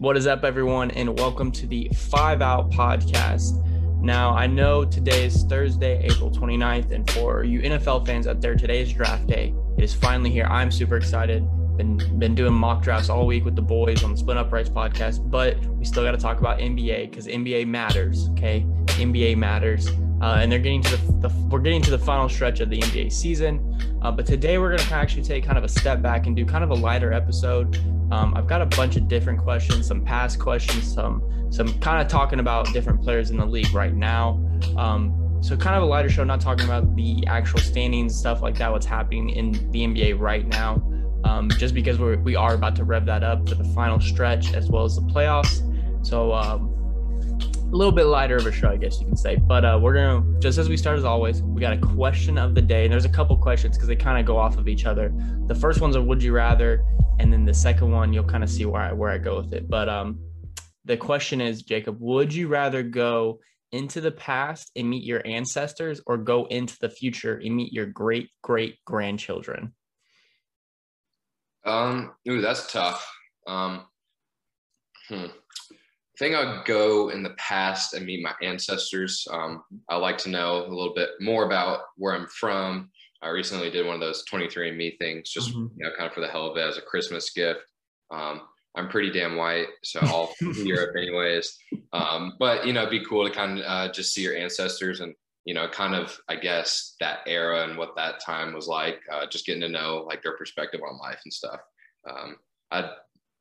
What is up, everyone, and welcome to the Five Out Podcast. Now, I know today is Thursday, April 29th, and for you NFL fans out there, today is draft day. It is finally here. I'm super excited. Been been doing mock drafts all week with the boys on the Split Up Rights podcast, but we still got to talk about NBA because NBA matters. Okay, NBA matters, uh, and they're getting to the, the, we're getting to the final stretch of the NBA season. Uh, but today we're gonna actually take kind of a step back and do kind of a lighter episode. Um, I've got a bunch of different questions, some past questions, some some kind of talking about different players in the league right now. Um, so kind of a lighter show, not talking about the actual standings stuff like that, what's happening in the NBA right now. Um, just because we're, we are about to rev that up for the final stretch as well as the playoffs. So um, a little bit lighter of a show, I guess you can say. But uh, we're gonna just as we start as always, we got a question of the day, and there's a couple questions because they kind of go off of each other. The first one's a would you rather, and then the second one you'll kind of see where I where I go with it. But um, the question is, Jacob, would you rather go into the past and meet your ancestors, or go into the future and meet your great great grandchildren? Um, ooh, that's tough. Um, hmm. I think I'd go in the past and meet my ancestors. Um, I like to know a little bit more about where I'm from. I recently did one of those 23andMe things, just mm-hmm. you know, kind of for the hell of it as a Christmas gift. Um, I'm pretty damn white, so all Europe, anyways. Um, but you know, it'd be cool to kind of uh, just see your ancestors and you know, kind of I guess that era and what that time was like. Uh, just getting to know like their perspective on life and stuff. Um, I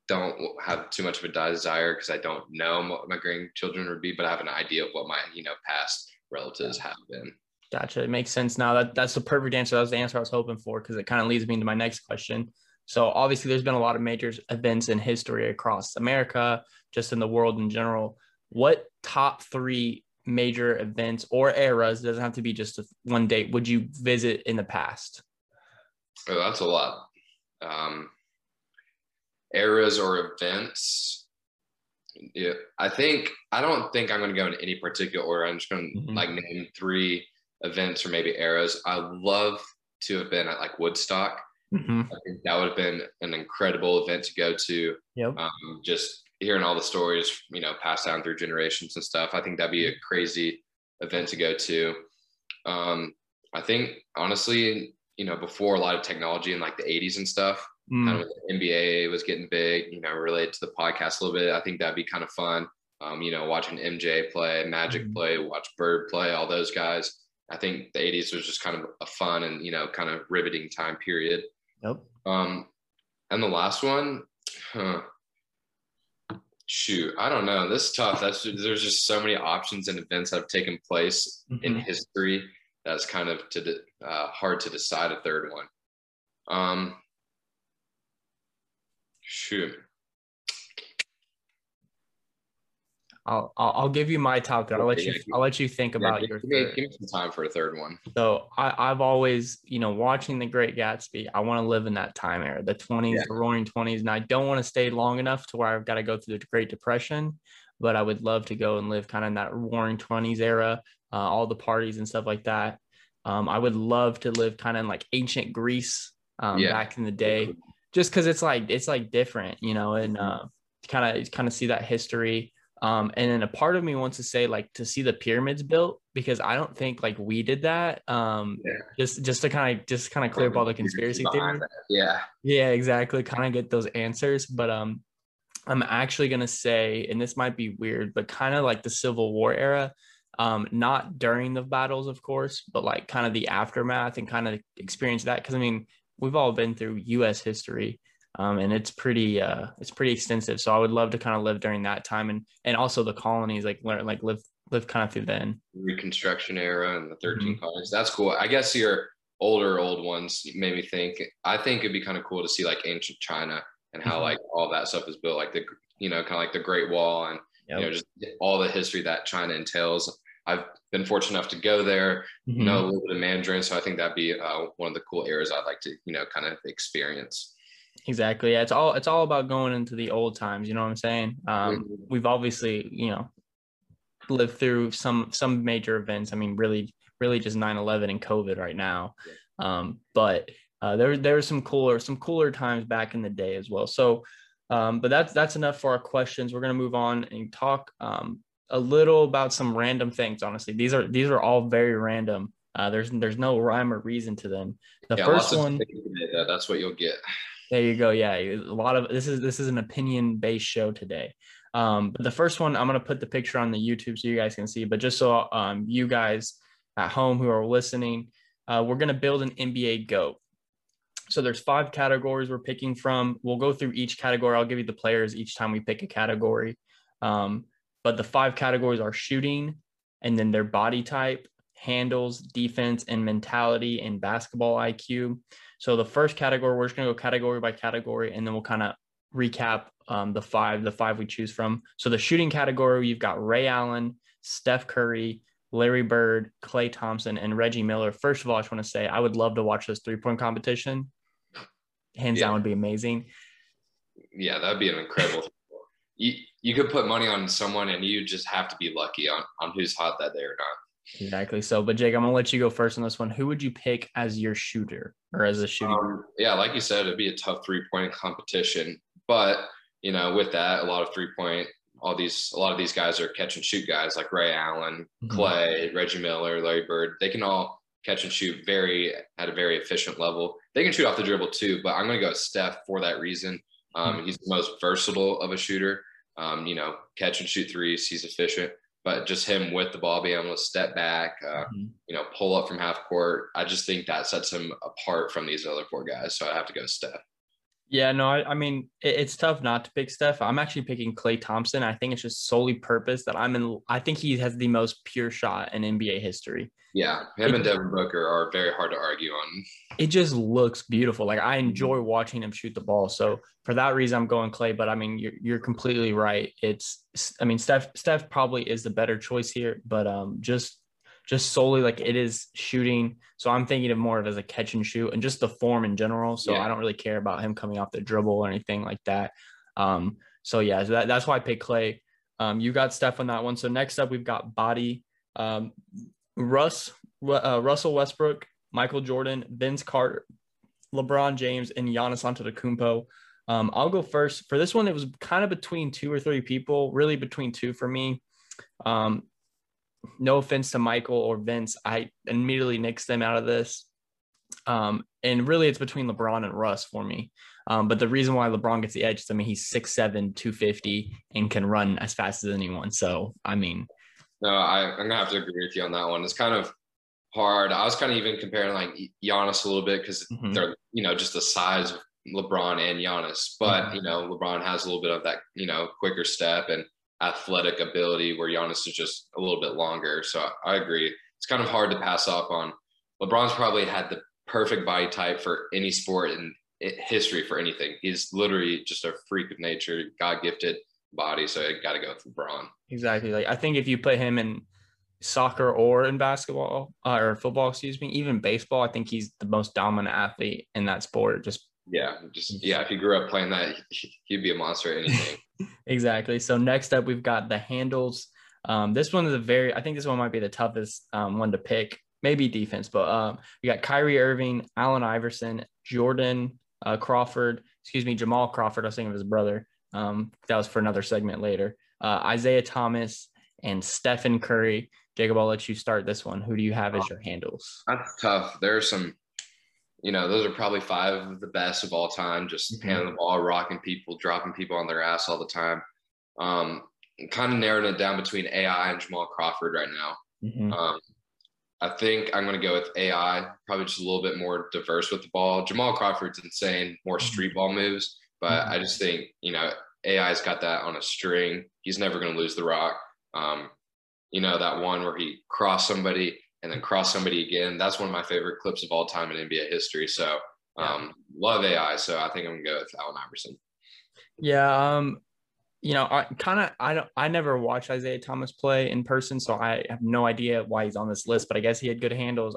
don't have too much of a desire because I don't know what my grandchildren would be, but I have an idea of what my you know past relatives have been. Gotcha. It makes sense now. That that's the perfect answer. That was the answer I was hoping for because it kind of leads me into my next question. So obviously, there's been a lot of major events in history across America, just in the world in general. What top three major events or eras doesn't have to be just one date would you visit in the past? Oh, that's a lot. Um, eras or events. Yeah, I think I don't think I'm going to go in any particular order. I'm just going to mm-hmm. like name three events or maybe eras. I love to have been at like Woodstock. Mm-hmm. I think that would have been an incredible event to go to. Yep. Um, just hearing all the stories, you know, passed down through generations and stuff. I think that'd be a crazy event to go to. Um, I think honestly, you know, before a lot of technology in like the 80s and stuff, mm. kind of NBA was getting big, you know, related to the podcast a little bit. I think that'd be kind of fun. Um, you know, watching MJ play, Magic mm. play, watch Bird play, all those guys. I think the 80s was just kind of a fun and, you know, kind of riveting time period. Yep. Um, and the last one, huh, shoot, I don't know. This is tough. That's there's just so many options and events that have taken place mm-hmm. in history that's kind of to de- uh, hard to decide a third one. Um, shoot. I'll, I'll give you my top three. I'll let you I'll let you think about yeah, your. Give me, give me, some time for a third one. So I, I've always you know watching The Great Gatsby. I want to live in that time era, the twenties, yeah. the Roaring Twenties, and I don't want to stay long enough to where I've got to go through the Great Depression, but I would love to go and live kind of in that Roaring Twenties era, uh, all the parties and stuff like that. Um, I would love to live kind of in like ancient Greece um, yeah. back in the day, just because it's like it's like different, you know, and uh, kind of kind of see that history. Um, and then a part of me wants to say like to see the pyramids built because I don't think like we did that. Um, yeah. just just to kind of just kind of clear up all the conspiracy theories. Yeah. Yeah, exactly. Kind of get those answers. But um, I'm actually gonna say, and this might be weird, but kind of like the Civil War era. Um, not during the battles, of course, but like kind of the aftermath and kind of experience that. Because I mean, we've all been through U.S. history um, and it's pretty uh, it's pretty extensive. So I would love to kind of live during that time and and also the colonies, like learn like live live kind of through then. Reconstruction era and the 13 mm-hmm. colonies. That's cool. I guess your older old ones made me think. I think it'd be kind of cool to see like ancient China and how mm-hmm. like all that stuff is built, like the you know kind of like the Great Wall and yep. you know just all the history that China entails. I've been fortunate enough to go there, mm-hmm. know a little bit of Mandarin, so I think that'd be uh, one of the cool areas I'd like to you know kind of experience. Exactly. Yeah, it's all it's all about going into the old times. You know what I'm saying? Um, mm-hmm. We've obviously, you know, lived through some some major events. I mean, really, really just 9/11 and COVID right now. Um, but uh, there there were some cooler some cooler times back in the day as well. So Um, but that's that's enough for our questions. We're gonna move on and talk um, a little about some random things. Honestly, these are these are all very random. Uh, there's there's no rhyme or reason to them. The yeah, first one, that's what you'll get. There you go. Yeah, a lot of this is this is an opinion based show today. Um, but the first one, I'm gonna put the picture on the YouTube so you guys can see. But just so um, you guys at home who are listening, uh, we're gonna build an NBA GOAT. So there's five categories we're picking from. We'll go through each category. I'll give you the players each time we pick a category. Um, but the five categories are shooting, and then their body type, handles, defense, and mentality and basketball IQ. So the first category, we're just gonna go category by category, and then we'll kind of recap um, the five, the five we choose from. So the shooting category, you've got Ray Allen, Steph Curry, Larry Bird, Klay Thompson, and Reggie Miller. First of all, I just want to say I would love to watch this three point competition. Hands yeah. down would be amazing. Yeah, that'd be an incredible. you you could put money on someone, and you just have to be lucky on on who's hot that day or not. Exactly. So, but Jake, I'm gonna let you go first on this one. Who would you pick as your shooter or as a shooter? Um, yeah, like you said, it'd be a tough three point competition. But you know, with that, a lot of three point, all these, a lot of these guys are catch and shoot guys like Ray Allen, mm-hmm. Reggie Miller, Larry Bird. They can all catch and shoot very at a very efficient level. They can shoot off the dribble too, but I'm gonna go Steph for that reason. Um, mm-hmm. He's the most versatile of a shooter. Um, you know, catch and shoot threes. He's efficient but just him with the ball being able to step back, uh, mm-hmm. you know, pull up from half court. I just think that sets him apart from these other four guys. So I have to go Steph. Yeah, no, I, I mean it, it's tough not to pick Steph. I'm actually picking Klay Thompson. I think it's just solely purpose that I'm in. I think he has the most pure shot in NBA history. Yeah, him it, and Devin Booker are very hard to argue on. It just looks beautiful. Like I mm-hmm. enjoy watching him shoot the ball. So for that reason, I'm going Klay. But I mean, you're you're completely right. It's I mean, Steph Steph probably is the better choice here. But um, just just solely like it is shooting. So I'm thinking of more of as a catch and shoot and just the form in general. So yeah. I don't really care about him coming off the dribble or anything like that. Um, so yeah, so that, that's why I pick Klay. Um, you got Steph on that one. So next up, we've got body. Um, Russ, uh, Russell Westbrook, Michael Jordan, Vince Carter, LeBron James, and Giannis Antetokounmpo. Um, I'll go first for this one. It was kind of between two or three people, really between two for me. Um, no offense to Michael or Vince, I immediately nix them out of this. Um, and really, it's between LeBron and Russ for me. Um, but the reason why LeBron gets the edge is, I mean, he's 6'7, 250 and can run as fast as anyone. So, I mean, no, I, I'm going to have to agree with you on that one. It's kind of hard. I was kind of even comparing like Giannis a little bit because mm-hmm. they're, you know, just the size of LeBron and Giannis. But, mm-hmm. you know, LeBron has a little bit of that, you know, quicker step. And athletic ability where Giannis is just a little bit longer. So I agree. It's kind of hard to pass up on. LeBron's probably had the perfect body type for any sport in history for anything. He's literally just a freak of nature, God gifted body. So I got to go with LeBron. Exactly. Like I think if you put him in soccer or in basketball uh, or football, excuse me, even baseball, I think he's the most dominant athlete in that sport. Just yeah, just yeah. If he grew up playing that, he'd be a monster at anything. exactly. So next up, we've got the handles. Um, this one is a very, I think this one might be the toughest um, one to pick. Maybe defense, but um, we got Kyrie Irving, Allen Iverson, Jordan uh, Crawford, excuse me, Jamal Crawford. I was thinking of his brother. Um, that was for another segment later. Uh, Isaiah Thomas and Stephen Curry. Jacob, I'll let you start this one. Who do you have as your handles? That's tough. There are some you know, those are probably five of the best of all time. Just mm-hmm. handing the ball, rocking people, dropping people on their ass all the time. Um, kind of narrowing it down between AI and Jamal Crawford right now. Mm-hmm. Um, I think I'm going to go with AI, probably just a little bit more diverse with the ball. Jamal Crawford's insane, more mm-hmm. street ball moves, but mm-hmm. I just think, you know, AI's got that on a string. He's never going to lose the rock. Um, you know, that one where he crossed somebody and then cross somebody again. That's one of my favorite clips of all time in NBA history. So um, love AI. So I think I'm gonna go with Allen Iverson. Yeah. Um, you know, I kind of I don't I never watched Isaiah Thomas play in person, so I have no idea why he's on this list. But I guess he had good handles.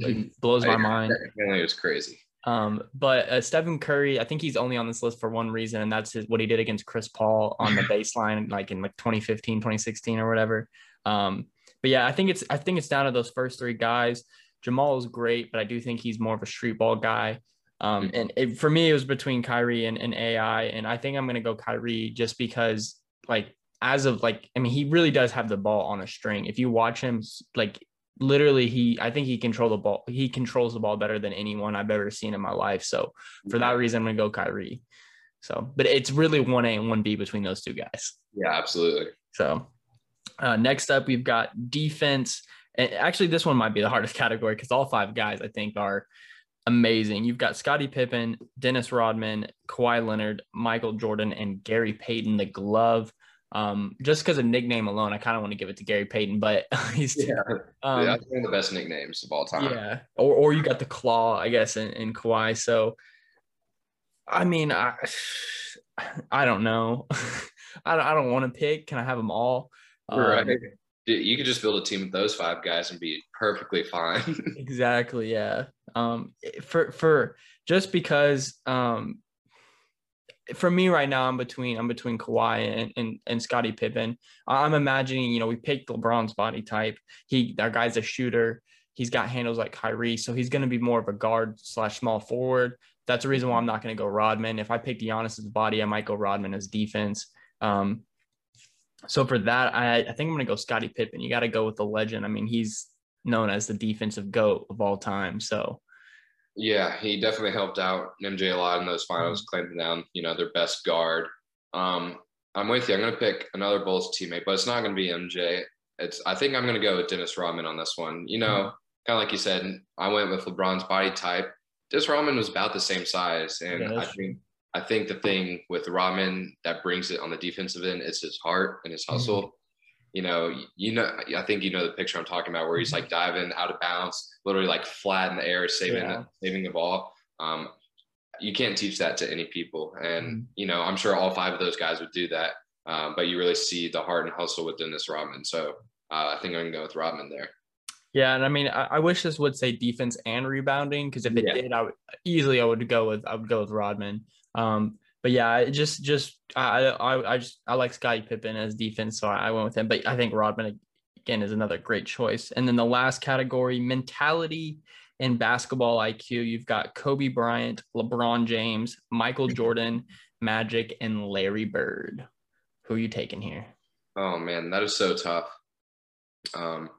It blows my mind. It was crazy. Um, but uh, Stephen Curry, I think he's only on this list for one reason, and that's his, what he did against Chris Paul on the baseline, like in like 2015, 2016 or whatever. Um, but yeah, I think it's I think it's down to those first three guys. Jamal is great, but I do think he's more of a street ball guy. Um, and it, for me, it was between Kyrie and, and AI, and I think I'm gonna go Kyrie just because, like, as of like, I mean, he really does have the ball on a string. If you watch him, like, literally, he, I think he control the ball. He controls the ball better than anyone I've ever seen in my life. So for that reason, I'm gonna go Kyrie. So, but it's really one A and one B between those two guys. Yeah, absolutely. So, uh, next up, we've got defense. And actually, this one might be the hardest category because all five guys I think are amazing. You've got Scottie Pippen, Dennis Rodman, Kawhi Leonard, Michael Jordan, and Gary Payton, the glove. Um, just because of nickname alone, I kind of want to give it to Gary Payton, but he's yeah, um, yeah, one of the best nicknames of all time. Yeah, or or you got the claw, I guess, in, in Kawhi. So, I mean, I I don't know. I don't, I don't want to pick. Can I have them all? Right. Um, you could just build a team with those five guys and be perfectly fine. exactly. Yeah. Um, for for just because um, for me right now, I'm between I'm between Kawhi and and, and Scottie Pippen. I'm imagining, you know, we picked LeBron's body type. He our guy's a shooter. He's got handles like Kyrie, so he's going to be more of a guard slash small forward. That's the reason why I'm not going to go Rodman. If I picked Giannis's body, I might go Rodman as defense. Um, so for that, I, I think I'm going to go Scottie Pippen. You got to go with the legend. I mean, he's known as the defensive goat of all time. So yeah, he definitely helped out MJ a lot in those finals, mm-hmm. claiming down, you know, their best guard. Um, I'm with you. I'm going to pick another Bulls teammate, but it's not going to be MJ. It's I think I'm going to go with Dennis Rodman on this one. You know, mm-hmm. kind of like you said, I went with LeBron's body type. Dennis Rodman was about the same size, and I think I think the thing with Rodman that brings it on the defensive end is his heart and his mm-hmm. hustle. Mm-hmm. You know, you know, I think you know the picture I'm talking about where he's mm-hmm. like diving out of bounds, literally like flat in the air, saving yeah. saving the ball. Um, you can't teach that to any people, and mm-hmm. you know, I'm sure all five of those guys would do that. Um, but you really see the heart and hustle with Dennis Rodman. So uh, I think I'm gonna go with Rodman there. Yeah, and I mean, I, I wish this would say defense and rebounding because if it yeah. did, I would easily I would go with I would go with Rodman. Um, but yeah, just just I I I just I like Scottie Pippen as defense, so I went with him. But I think Rodman again is another great choice. And then the last category, mentality and basketball IQ. You've got Kobe Bryant, LeBron James, Michael Jordan, Magic, and Larry Bird. Who are you taking here? Oh man, that is so tough. Um,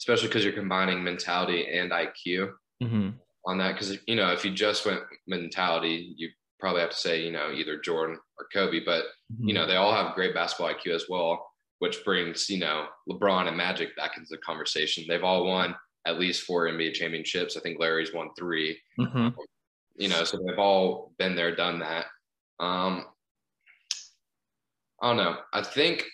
especially because you're combining mentality and IQ mm-hmm. on that. Because you know, if you just went mentality, you probably have to say, you know, either Jordan or Kobe, but mm-hmm. you know, they all have great basketball IQ as well, which brings, you know, LeBron and Magic back into the conversation. They've all won at least four NBA championships. I think Larry's won 3 mm-hmm. You know, so they've all been there, done that. Um, I don't know. I think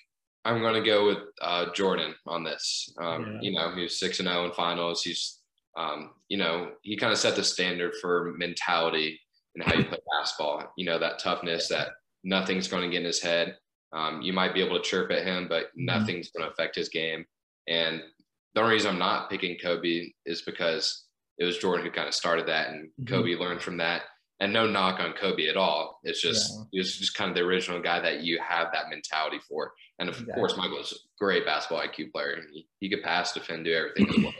I'm going to go with uh, Jordan on this. Um, yeah. You know, he was six and zero oh in finals. He's, um, you know, he kind of set the standard for mentality and how you play basketball. You know, that toughness that nothing's going to get in his head. Um, you might be able to chirp at him, but mm-hmm. nothing's going to affect his game. And the only reason I'm not picking Kobe is because it was Jordan who kind of started that, and mm-hmm. Kobe learned from that. And no knock on Kobe at all. It's just yeah. he was just kind of the original guy that you have that mentality for. And of exactly. course, Michael is a great basketball IQ player. He, he could pass, defend, do everything.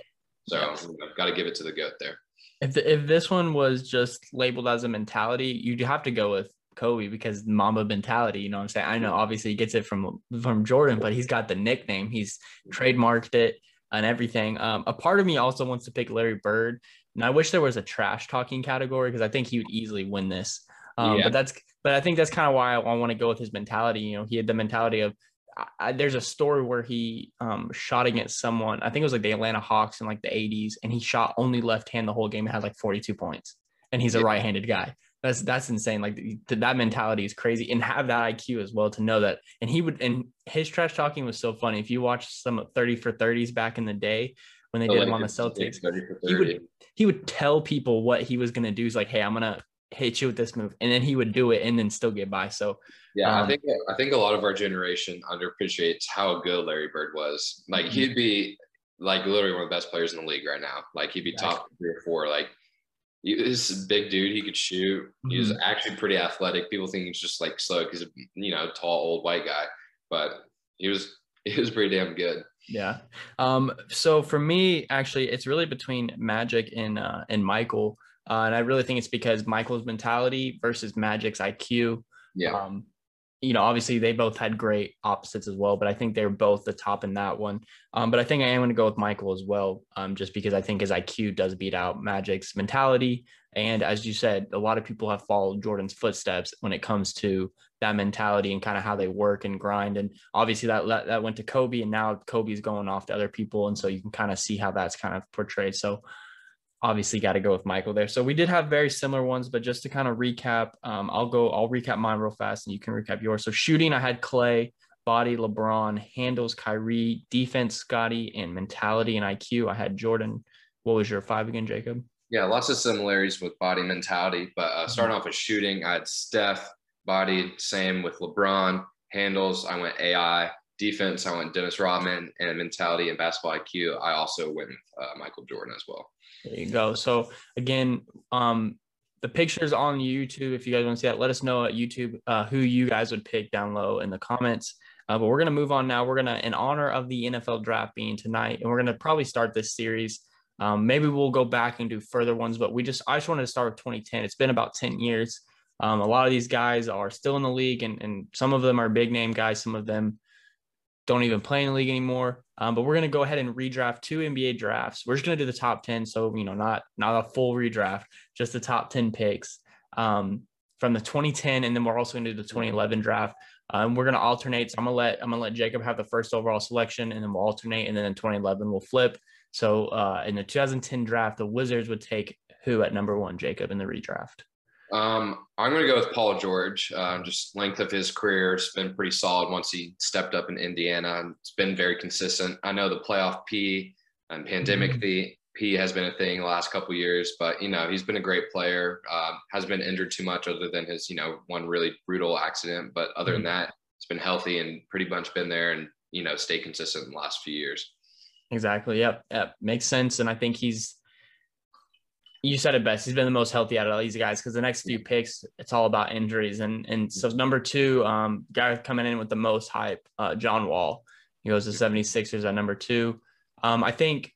so you know, got to give it to the goat there. If the, if this one was just labeled as a mentality, you'd have to go with Kobe because Mamba mentality. You know what I'm saying? I know obviously he gets it from from Jordan, but he's got the nickname. He's trademarked it and everything. Um, a part of me also wants to pick Larry Bird, and I wish there was a trash talking category because I think he would easily win this. Um, yeah. But that's but I think that's kind of why I, I want to go with his mentality. You know, he had the mentality of I, there's a story where he um, shot against someone. I think it was like the Atlanta Hawks in like the 80s, and he shot only left hand the whole game and had like 42 points. And he's a yeah. right-handed guy. That's that's insane. Like the, that mentality is crazy, and have that IQ as well to know that. And he would, and his trash talking was so funny. If you watch some 30 for 30s back in the day when they oh, did like him on the Celtics, he would he would tell people what he was gonna do. He's like, "Hey, I'm gonna hit you with this move," and then he would do it and then still get by. So yeah, um, I think I think a lot of our generation underappreciates how good Larry Bird was. Like mm-hmm. he'd be like literally one of the best players in the league right now. Like he'd be top three or four. Like he was a big dude. He could shoot. Mm-hmm. He was mm-hmm. actually pretty athletic. People think he's just like slow because you know tall old white guy, but he was he was pretty damn good. Yeah. Um. So for me, actually, it's really between Magic and uh, and Michael. Uh, and I really think it's because Michael's mentality versus Magic's IQ. Yeah. Um, you know, obviously they both had great opposites as well, but I think they're both the top in that one. Um, but I think I am going to go with Michael as well, um, just because I think his IQ does beat out Magic's mentality. And as you said, a lot of people have followed Jordan's footsteps when it comes to that mentality and kind of how they work and grind. And obviously that that went to Kobe, and now Kobe's going off to other people, and so you can kind of see how that's kind of portrayed. So obviously got to go with Michael there. So we did have very similar ones, but just to kind of recap, um, I'll go, I'll recap mine real fast and you can recap yours. So shooting, I had Klay, body, LeBron, handles, Kyrie, defense, Scottie, and mentality and IQ. I had Jordan. What was your five again, Jacob? Yeah, lots of similarities with body mentality, but uh, starting mm-hmm. off with shooting, I had Steph, body, same with LeBron, handles, I went AI, defense, I went Dennis Rodman, and mentality and basketball IQ, I also went with uh, Michael Jordan as well. There you go. So again, um, the pictures on YouTube. If you guys want to see that, let us know at YouTube uh, who you guys would pick down low in the comments. Uh, but we're gonna move on now. We're gonna, in honor of the NFL draft being tonight, and we're gonna probably start this series. Um, maybe we'll go back and do further ones, but we just I just wanted to start with 2010. It's been about 10 years. Um, a lot of these guys are still in the league, and, and some of them are big name guys. Some of them don't even play in the league anymore. Um, but we're gonna go ahead and redraft two NBA drafts. We're just gonna do the top ten, so you know, not not a full redraft, just the top ten picks um, from the 2010, and then we're also gonna do the 2011 draft. Um, we're gonna alternate. So I'm gonna let I'm gonna let Jacob have the first overall selection, and then we'll alternate, and then in 2011 we'll flip. So uh, in the 2010 draft, the Wizards would take who at number one, Jacob, in the redraft. Um, I'm going to go with Paul George. Uh, just length of his career has been pretty solid once he stepped up in Indiana. It's been very consistent. I know the playoff P and pandemic mm-hmm. P, P has been a thing the last couple years, but you know he's been a great player. Uh, has been injured too much other than his you know one really brutal accident, but other mm-hmm. than that, he's been healthy and pretty much been there and you know stay consistent in the last few years. Exactly. Yep. Yep. Makes sense. And I think he's you said it best. He's been the most healthy out of all these guys because the next few picks, it's all about injuries. And and so number two, um, guy coming in with the most hype, uh, John Wall. He goes to 76ers at number two. Um, I think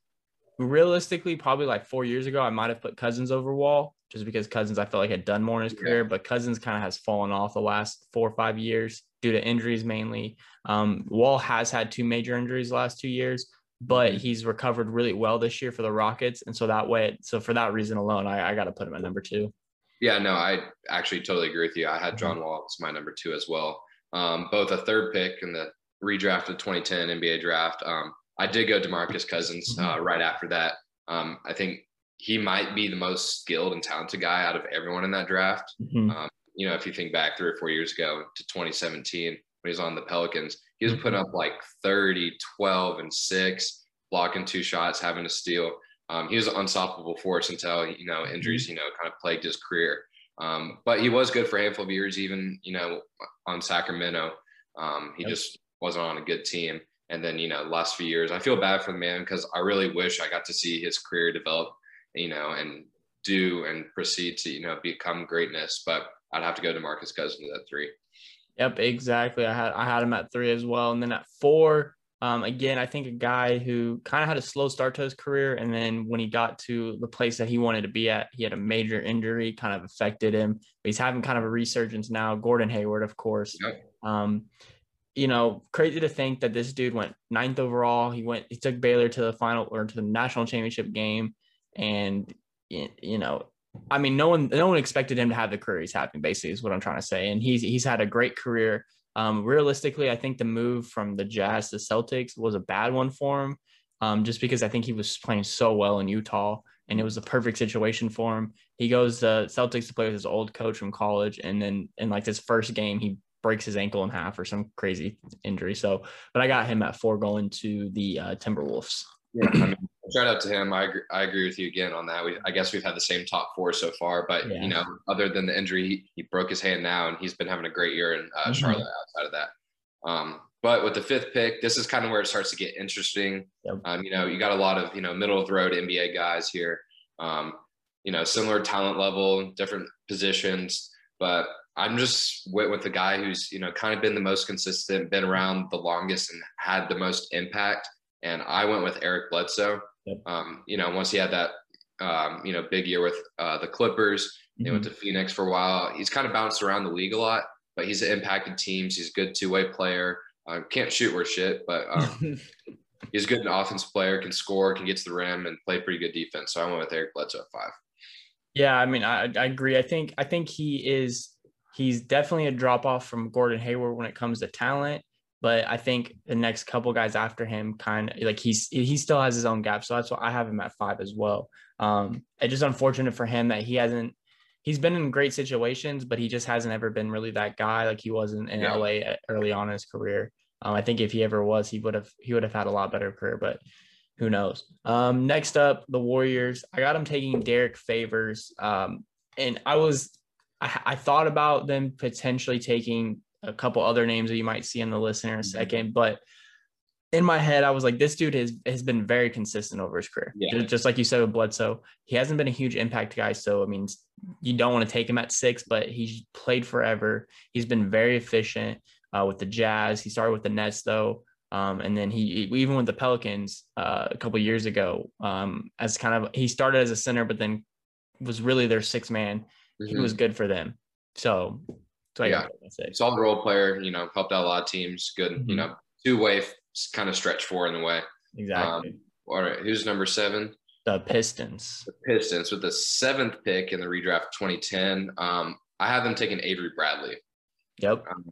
realistically, probably like four years ago, I might have put Cousins over Wall just because Cousins I felt like had done more in his career, but Cousins kind of has fallen off the last four or five years due to injuries mainly. Um, Wall has had two major injuries the last two years but mm-hmm. he's recovered really well this year for the Rockets. And so that way, so for that reason alone, I, I got to put him at number two. Yeah, no, I actually totally agree with you. I had mm-hmm. John Wall as my number two as well. Um, both a third pick in the redraft of 2010 NBA draft. Um, I did go DeMarcus Cousins mm-hmm. uh, right after that. Um, I think he might be the most skilled and talented guy out of everyone in that draft. Mm-hmm. Um, you know, if you think back three or four years ago to 2017 when he was on the Pelicans, he was putting up like 30, 12, and six, blocking two shots, having to steal. Um, he was an unstoppable force until you know injuries, mm-hmm. you know, kind of plagued his career. Um, but he was good for a handful of years, even you know, on Sacramento. Um, he yep. just wasn't on a good team. And then you know, last few years, I feel bad for the man because I really wish I got to see his career develop, you know, and do and proceed to you know become greatness. But I'd have to go DeMarcus Cousins at three. Yep, exactly. I had I had him at three as well, and then at four, um, again, I think a guy who kind of had a slow start to his career, and then when he got to the place that he wanted to be at, he had a major injury, kind of affected him. But he's having kind of a resurgence now. Gordon Hayward, of course. Yep. Um, you know, crazy to think that this dude went ninth overall. He went, he took Baylor to the final or to the national championship game, and you know, I mean, no one no one expected him to have the career he's having. Basically, is what I'm trying to say. And he's he's had a great career. Um, realistically, I think the move from the Jazz to Celtics was a bad one for him, um, just because I think he was playing so well in Utah, and it was a perfect situation for him. He goes to Celtics to play with his old coach from college, and then in like his first game, he breaks his ankle in half or some crazy injury. So, but I got him at four going to the uh, Timberwolves. Yeah, shout out to him. I agree, I agree with you again on that. We, I guess we've had the same top four so far, but yeah. you know, other than the injury, he, he, broke his hand now, and he's been having a great year in uh, mm-hmm. Charlotte. Outside of that, um, but with the fifth pick, this is kind of where it starts to get interesting. Yep. Um, you know, you got a lot of you know middle of the road NBA guys here. Um, you know, similar talent level, different positions, but I'm just went with the guy who's you know kind of been the most consistent, been around the longest, and had the most impact and I went with Eric Bledsoe. Yep. Um, you know, once he had that um, you know, big year with uh, the Clippers. They mm-hmm. went to Phoenix for a while. He's kind of bounced around the league a lot, but he's impacted teams. He's a good two way player. Uh, can't shoot worth shit, but um, he's good an offensive player, can score, can get to the rim, and play pretty good defense. So I went with Eric Bledsoe at five. Yeah, I mean, I, I agree. I think I think he is he's definitely a drop off from Gordon Hayward when it comes to talent. But I think the next couple guys after him kind of like he's he still has his own gap. So that's why I have him at five as well. Um, it's just unfortunate for him that he hasn't he's been in great situations, but he just hasn't ever been really that guy like he was in, in yeah. LA early on in his career. Um, I think if he ever was, he would have he would have had a lot better career, but who knows? Um, next up, the Warriors. I got him taking Derrick Favors, um, and I was I, I, thought about them potentially taking a couple other names that you might see in the list in a mm-hmm. second, but in my head, I was like, this dude has has been very consistent over his career. Yeah. Just, just like you said with Bledsoe, he hasn't been a huge impact guy. So I mean, you don't want to take him at six, but he's played forever. He's been very efficient uh, with the Jazz. He started with the Nets though. Um, and then he, even with the Pelicans uh, a couple years ago, um, as kind of he started as a center, but then was really their six man. Mm-hmm. He was good for them. So, so yeah, solid role player. You know, helped out a lot of teams. Good, mm-hmm. you know, two way kind of stretch four in the way. Exactly. Um, all right, who's number seven? The Pistons. The Pistons with the seventh pick in the redraft 2010. Um, I have them taking Avery Bradley. Yep. Um,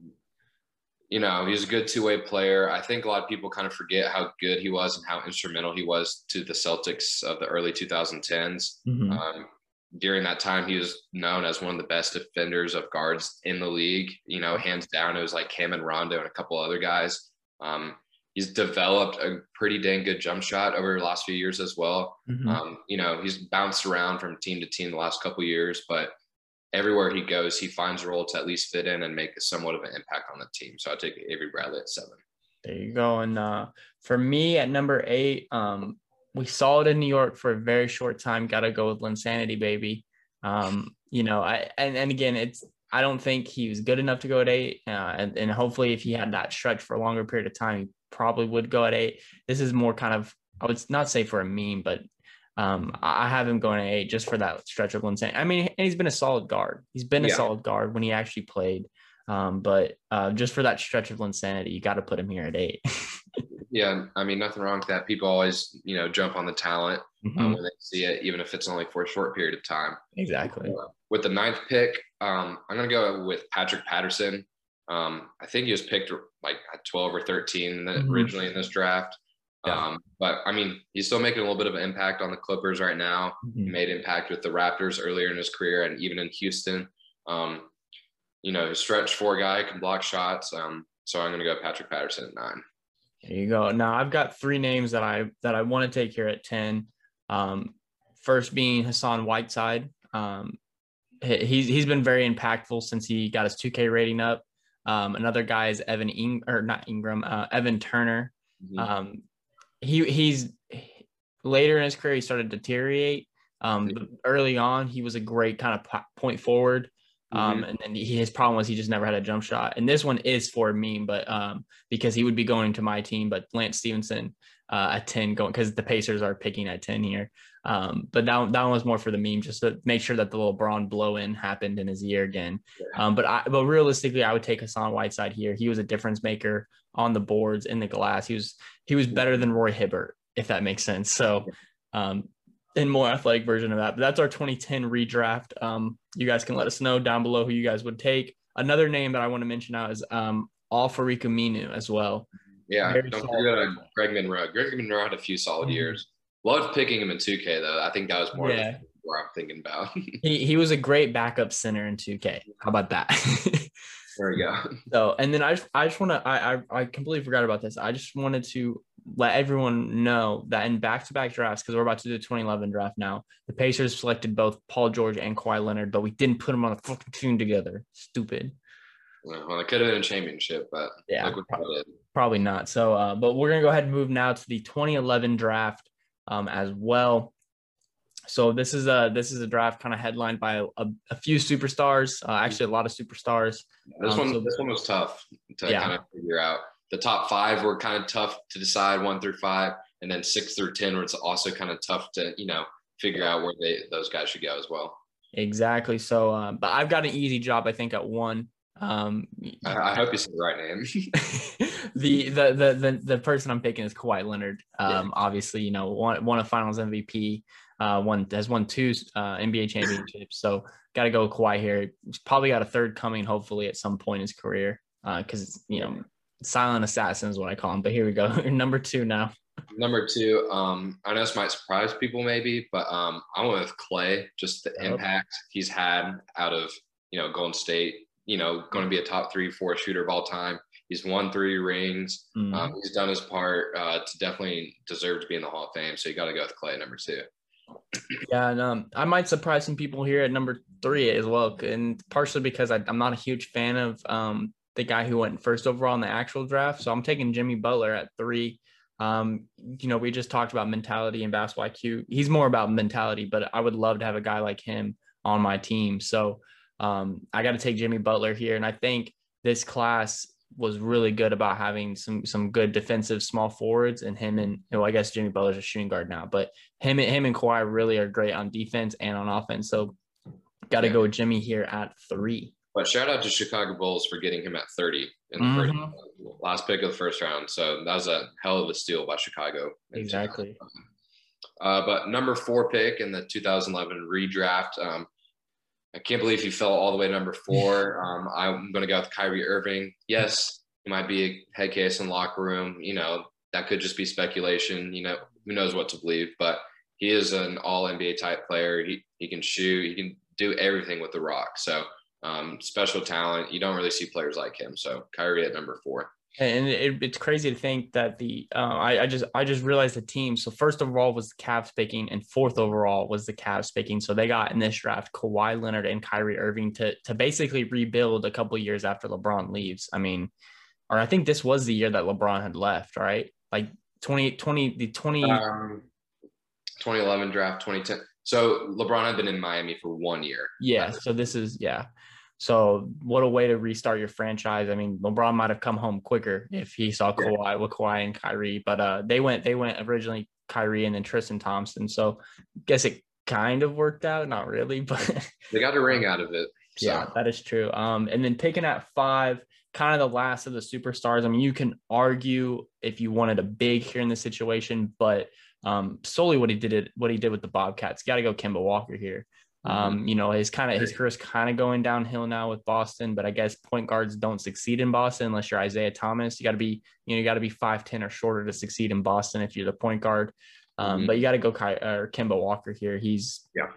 you know, he's a good two way player. I think a lot of people kind of forget how good he was and how instrumental he was to the Celtics of the early 2010s. Mm-hmm. Um, during that time, he was known as one of the best defenders of guards in the league. You know, hands down, it was like Cam and Rondo and a couple other guys. Um, he's developed a pretty dang good jump shot over the last few years as well. Mm-hmm. Um, you know, he's bounced around from team to team the last couple years, but everywhere he goes, he finds a role to at least fit in and make somewhat of an impact on the team. So I take Avery Bradley at seven. There you go. And uh, for me at number eight, um, we saw it in New York for a very short time. Got to go with Linsanity, baby. Um, you know, I and, and again, it's I don't think he was good enough to go at eight. Uh, and, and hopefully, if he had that stretch for a longer period of time, he probably would go at eight. This is more kind of I would not say for a meme, but um, I have him going at eight just for that stretch of Linsanity. I mean, and he's been a solid guard. He's been a solid guard when he actually played. Um, but uh, just for that stretch of insanity, you got to put him here at eight. yeah, I mean, nothing wrong with that. People always, you know, jump on the talent um, mm-hmm. um, when they see it, even if it's only for a short period of time. Exactly. Uh, with the ninth pick, um, I'm going to go with Patrick Patterson. Um, I think he was picked like at 12 or 13 mm-hmm. originally in this draft. Yeah. Um, but I mean, he's still making a little bit of an impact on the Clippers right now. Mm-hmm. He made impact with the Raptors earlier in his career and even in Houston. Um, you know, stretch four guy can block shots. Um, so I'm going to go Patrick Patterson at nine. There you go. Now I've got three names that I that I want to take here at ten. Um, first being Hassan Whiteside. Um, he's he's been very impactful since he got his 2K rating up. Um, another guy is Evan Ing or not Ingram, uh, Evan Turner. Mm-hmm. Um, he he's later in his career he started to deteriorate. Um, early on, he was a great kind of point forward. Um, mm-hmm. and then he, his problem was he just never had a jump shot. And this one is for me, but um, because he would be going to my team, but Lance Stephenson uh, at 10 going because the Pacers are picking at 10 here. Um, but that, that one was more for the meme, just to make sure that the LeBron blow in happened in his year again. Yeah. Um, but I, but realistically, I would take Hassan Whiteside here. He was a difference maker on the boards in the glass. He was he was better than Roy Hibbert, if that makes sense. So, um, in more athletic version of that. But that's our 2010 redraft. Um, you guys can let us know down below who you guys would take. Another name that I want to mention now is um, Al-Farouq Aminu as well. Yeah, Very don't forget Greg Monroe. Greg Monroe had a few solid mm-hmm. years. Loved picking him in 2K though. I think that was more yeah. where I'm thinking about. he he was a great backup center in 2K. How about that? there we go. So and then I just I just want to I, I I completely forgot about this. I just wanted to let everyone know that in back-to-back drafts, because we're about to do the 2011 draft now, the Pacers selected both Paul George and Kawhi Leonard, but we didn't put them on the fucking team together. Stupid. Well, it could have been a championship, but yeah, probably, probably, not. So, uh, but we're gonna go ahead and move now to the 2011 draft um, as well. So this is a this is a draft kind of headlined by a, a few superstars, uh, actually a lot of superstars. This um, one so, this one was tough to yeah. kind of figure out. The top five were kind of tough to decide, one through five, and then six through ten, where it's also kind of tough to you know figure out where they those guys should go as well. Exactly. So, uh, but I've got an easy job, I think, at one. Um, I, I hope you said the right name. the, the the the the person I'm picking is Kawhi Leonard. Um, yeah. obviously, you know, one one of Finals MVP. Uh, one has won two uh, NBA championships. So got to go Kawhi here. He's probably got a third coming, hopefully, at some point in his career. Because uh, you know, silent assassin is what I call him. But here we go. Number two now. Number two, um, I know this might surprise people maybe, but um, I went with Klay. Just the impact he's had out of you know Golden State. You know, going to be a top three, four shooter of all time. He's won three rings. Mm-hmm. Um, he's done his part uh, to definitely deserve to be in the Hall of Fame. So you got to go with Klay number two. Yeah, and um, I might surprise some people here at number three as well, and partially because I, am not a huge fan of um, the guy who went first overall in the actual draft. So I'm taking Jimmy Butler at three. Um, you know, we just talked about mentality and basketball IQ. He's more about mentality, but I would love to have a guy like him on my team. So um, I got to take Jimmy Butler here, and I think this class was really good about having some some good defensive small forwards, and him and well, I guess Jimmy Butler's a shooting guard now, but him and him and Kawhi really are great on defense and on offense. So got to yeah. go with Jimmy here at three. But shout out to Chicago Bulls for getting him at 30 in the mm-hmm. first last pick of the first round. So that was a hell of a steal by Chicago. Exactly. Uh, but number four pick in the 2011 redraft. Um, I can't believe he fell all the way to number four. Um, I'm going to go with Kyrie Irving. Yes, he might be a head case in the locker room. You know, that could just be speculation. You know, who knows what to believe. But he is an all NBA type player. He, he can shoot, he can do everything with the rock. So um, special talent. You don't really see players like him. So Kyrie at number four. And it, it's crazy to think that the uh, I, I, just I just realized the team. So first overall was the Cavs picking, and fourth overall was the Cavs picking. So they got in this draft Kawhi Leonard and Kyrie Irving to to basically rebuild a couple years after LeBron leaves. I mean, or I think this was the year that LeBron had left, right? Like 2020 the 20 um, 2011 draft 2010 so LeBron had been in Miami for one year. Yeah. So this is yeah. So what a way to restart your franchise. I mean, LeBron might have come home quicker if he saw Kawhi yeah. with Kawhi and Kyrie, but uh, they went they went originally Kyrie and then Tristan Thompson. So I guess it kind of worked out, not really, but they got a ring out of it. So. Yeah, that is true. Um, and then picking at five, kind of the last of the superstars. I mean, you can argue if you wanted a big here in the situation, but um, solely what he did it, what he did with the Bobcats. Got to go Kemba Walker here. Mm-hmm. Um, you know, his kind of his career's kind of going downhill now with Boston, but I guess point guards don't succeed in Boston unless you're Isaiah Thomas. You got to be, you know, you got to be five ten or shorter to succeed in Boston if you're the point guard. Um, mm-hmm. But you got to go Ky- or Kemba Walker here. He's yeah,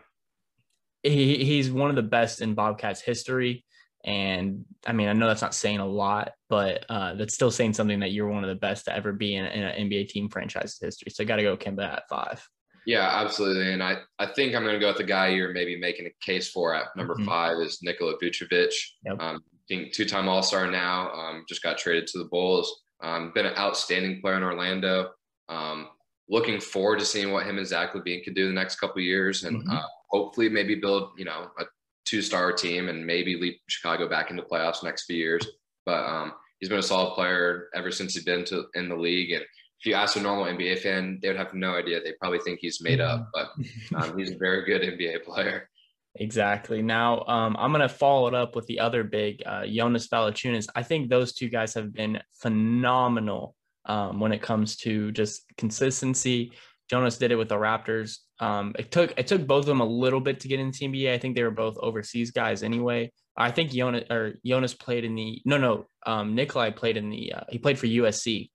he, he's one of the best in Bobcats history. And I mean, I know that's not saying a lot, but uh, that's still saying something that you're one of the best to ever be in, in an NBA team franchise history. So I got to go Kemba at five. Yeah, absolutely. And I, I think I'm going to go with the guy you're maybe making a case for at number mm-hmm. five is Nikola Vucevic. Yep. Um, being two-time All-Star now, um, just got traded to the Bulls. Um, been an outstanding player in Orlando. Um, looking forward to seeing what him and Zach LaVine could do the next couple years, and mm-hmm. uh, hopefully maybe build you know a two-star team and maybe lead Chicago back into playoffs next few years. But um, he's been a solid player ever since he's been to in the league, and if you ask a normal NBA fan, they would have no idea. They probably think he's made up, but um, he's a very good NBA player. Exactly. Now, um, I'm going to follow it up with the other big, uh, Jonas Valanciunas. I think those two guys have been phenomenal um, when it comes to just consistency. Jonas did it with the Raptors. Um, it took it took both of them a little bit to get into NBA. I think they were both overseas guys anyway. I think Jonas or Jonas played in the no no um, Nikolai played in the uh, he played for USC.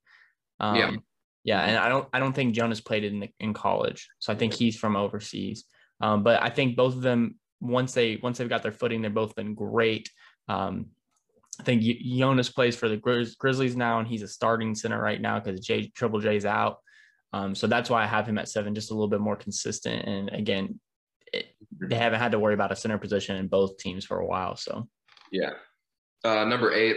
Um, yeah. Yeah, and I don't I don't think Jonas played in the, in college, so I think he's from overseas. Um, but I think both of them once they once they've got their footing, they've both been great. Um, I think Jonas plays for the Grizz- Grizzlies now, and he's a starting center right now because J Triple J's out. Um, so that's why I have him at seven, just a little bit more consistent. And again, it, they haven't had to worry about a center position in both teams for a while. So yeah, uh, number eight,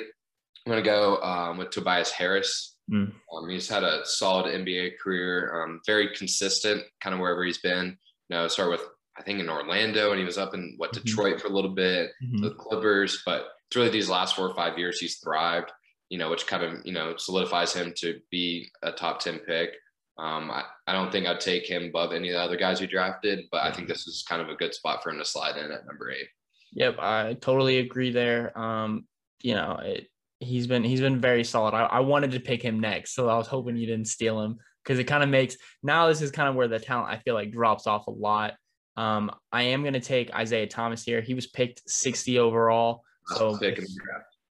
I'm gonna go um, with Tobias Harris. Mm. Um, he's had a solid NBA career, um, very consistent, kind of wherever he's been. You know, start with I think in Orlando, and he was up in what mm-hmm. Detroit for a little bit, mm-hmm. the Clippers. But it's really these last four or five years he's thrived. You know, which kind of you know solidifies him to be a top ten pick. Um, I, I don't think I'd take him above any of the other guys we drafted, but I think this is kind of a good spot for him to slide in at number eight. Yep, I totally agree there. Um, you know, it, he's been he's been very solid. I, I wanted to pick him next, so I was hoping you didn't steal him because it kind of makes now this is kind of where the talent I feel like drops off a lot. Um, I am going to take Isaiah Thomas here. He was picked 60 overall, so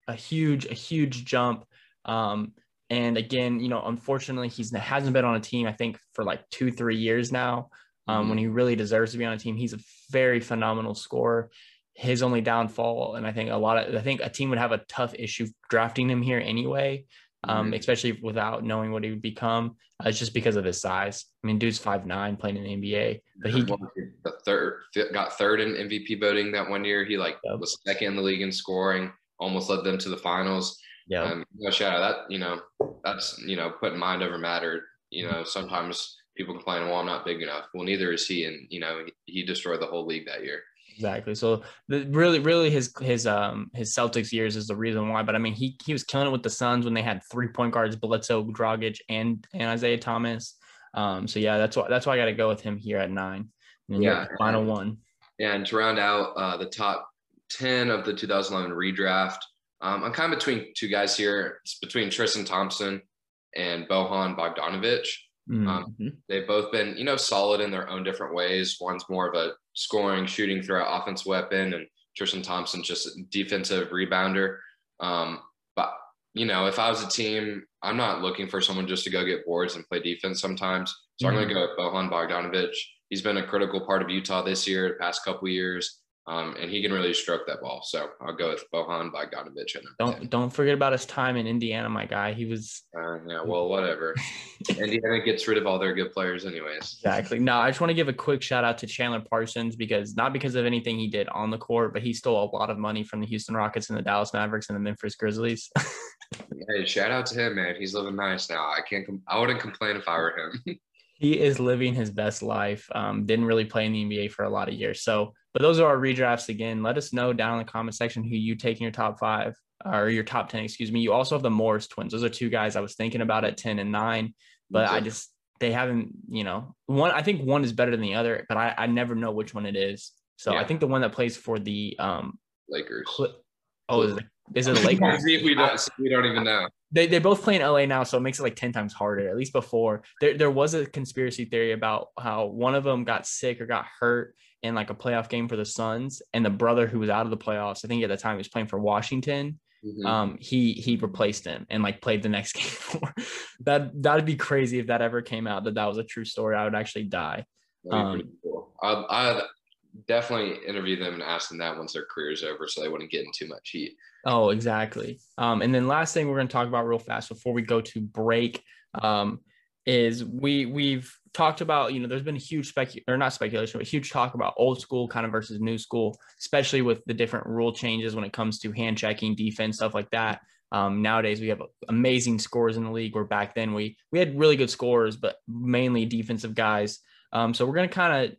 a huge a huge jump. Um, and again, you know, unfortunately, he's hasn't been on a team I think for like two three years now. Um, mm-hmm. When he really deserves to be on a team, he's a very phenomenal scorer. His only downfall, and I think a lot of I think a team would have a tough issue drafting him here anyway, um, mm-hmm. especially without knowing what he would become. Uh, it's just because of his size. I mean, dude's five nine playing in the NBA, but he the third got third in MVP voting that one year. He like yep. was second in the league in scoring, almost led them to the finals. Yeah. Um, no shout out that, you know, that's, you know, putting mind over matter. You know, sometimes people complain, well, I'm not big enough. Well, neither is he. And, you know, he, destroyed the whole league that year. Exactly. So the, really, really his his um his Celtics years is the reason why. But I mean, he he was killing it with the Suns when they had three point guards, Bledsoe, Dragic, and and Isaiah Thomas. Um. So yeah, that's why that's why I got to go with him here at nine. And yeah. Final one. And to round out uh, the top ten of the 2011 redraft, um, I'm kind of between two guys here. It's between Tristan Thompson and Bojan Bogdanovic. Um, mm-hmm. Um, they've both been, you know, solid in their own different ways. One's more of a scoring, shooting throughout offense weapon, and Tristan Thompson just a defensive rebounder. Um, but you know, if I was a team, I'm not looking for someone just to go get boards and play defense sometimes. So mm-hmm. I'm going to go with Bojan Bogdanovic. He's been a critical part of Utah this year, the past couple years. Um, and he can really stroke that ball. So I'll go with Bojan Bogdanovic. Don't don't forget about his time in Indiana, my guy. He was. Uh, yeah, well, whatever. Indiana gets rid of all their good players, anyways. Exactly. No, I just want to give a quick shout out to Chandler Parsons because not because of anything he did on the court, but he stole a lot of money from the Houston Rockets and the Dallas Mavericks and the Memphis Grizzlies. hey, shout out to him, man. He's living nice now. I can't. Com- I wouldn't complain if I were him. he is living his best life. Um, didn't really play in the NBA for a lot of years. So, but those are our redrafts again. Let us know down in the comment section who you take in your top five or your top 10, excuse me. You also have the Morris twins. Those are two guys I was thinking about at 10 and nine, but I just, they haven't, you know, one, I think one is better than the other, but I, I never know which one it is. So yeah. I think the one that plays for the um, Lakers. oh, is it, is it the Lakers? we, don't, we don't even know they, they both play in LA now, so it makes it like 10 times harder. At least before there, there was a conspiracy theory about how one of them got sick or got hurt in like a playoff game for the Suns, and the brother who was out of the playoffs, I think at the time he was playing for Washington. Mm-hmm. Um, he he replaced him and like played the next game for that. That'd be crazy if that ever came out that that was a true story. I would actually die. Um, cool. I'd, I'd definitely interview them and ask them that once their career's over, so they wouldn't get in too much heat. Oh, exactly. Um, and then last thing we're going to talk about real fast before we go to break um, is we we've talked about you know there's been a huge spec or not speculation but huge talk about old school kind of versus new school, especially with the different rule changes when it comes to hand checking, defense, stuff like that. Um, nowadays we have amazing scores in the league. Where back then we we had really good scores, but mainly defensive guys. Um, so we're gonna kind of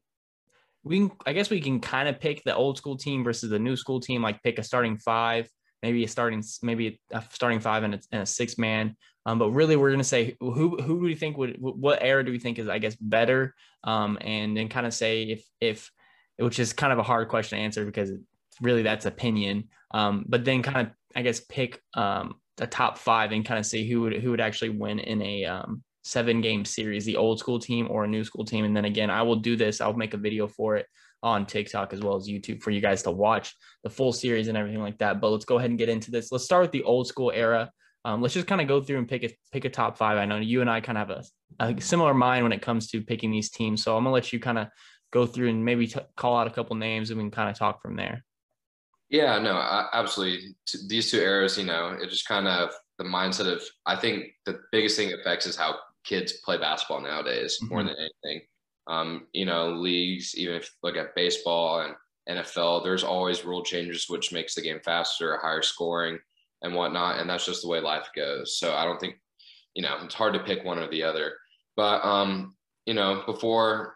we can, I guess we can kind of pick the old school team versus the new school team, like pick a starting five maybe a starting maybe a starting five and a, and a six man. Um, but really, we're going to say who who do we think would what era do we think is I guess better? Um, and then kind of say if if which is kind of a hard question to answer because really that's opinion. Um, but then kind of I guess pick um, a top five and kind of see who would who would actually win in a um, seven game series, the old school team or a new school team. And then again, I will do this. I'll make a video for it on TikTok as well as YouTube for you guys to watch the full series and everything like that. But let's go ahead and get into this. Let's start with the old school era. Um, let's just kind of go through and pick a pick a top five. I know you and I kind of have a, a similar mind when it comes to picking these teams. So I'm gonna let you kind of go through and maybe t- call out a couple names and we can kind of talk from there. Yeah, no, absolutely. These two eras, you know, it just kind of the mindset of. I think the biggest thing affects is how kids play basketball nowadays mm-hmm. more than anything. Um, you know, leagues, even if look at baseball and NFL, there's always rule changes, which makes the game faster, higher scoring, and whatnot. And that's just the way life goes. So I don't think, you know, it's hard to pick one or the other. But um, you know, before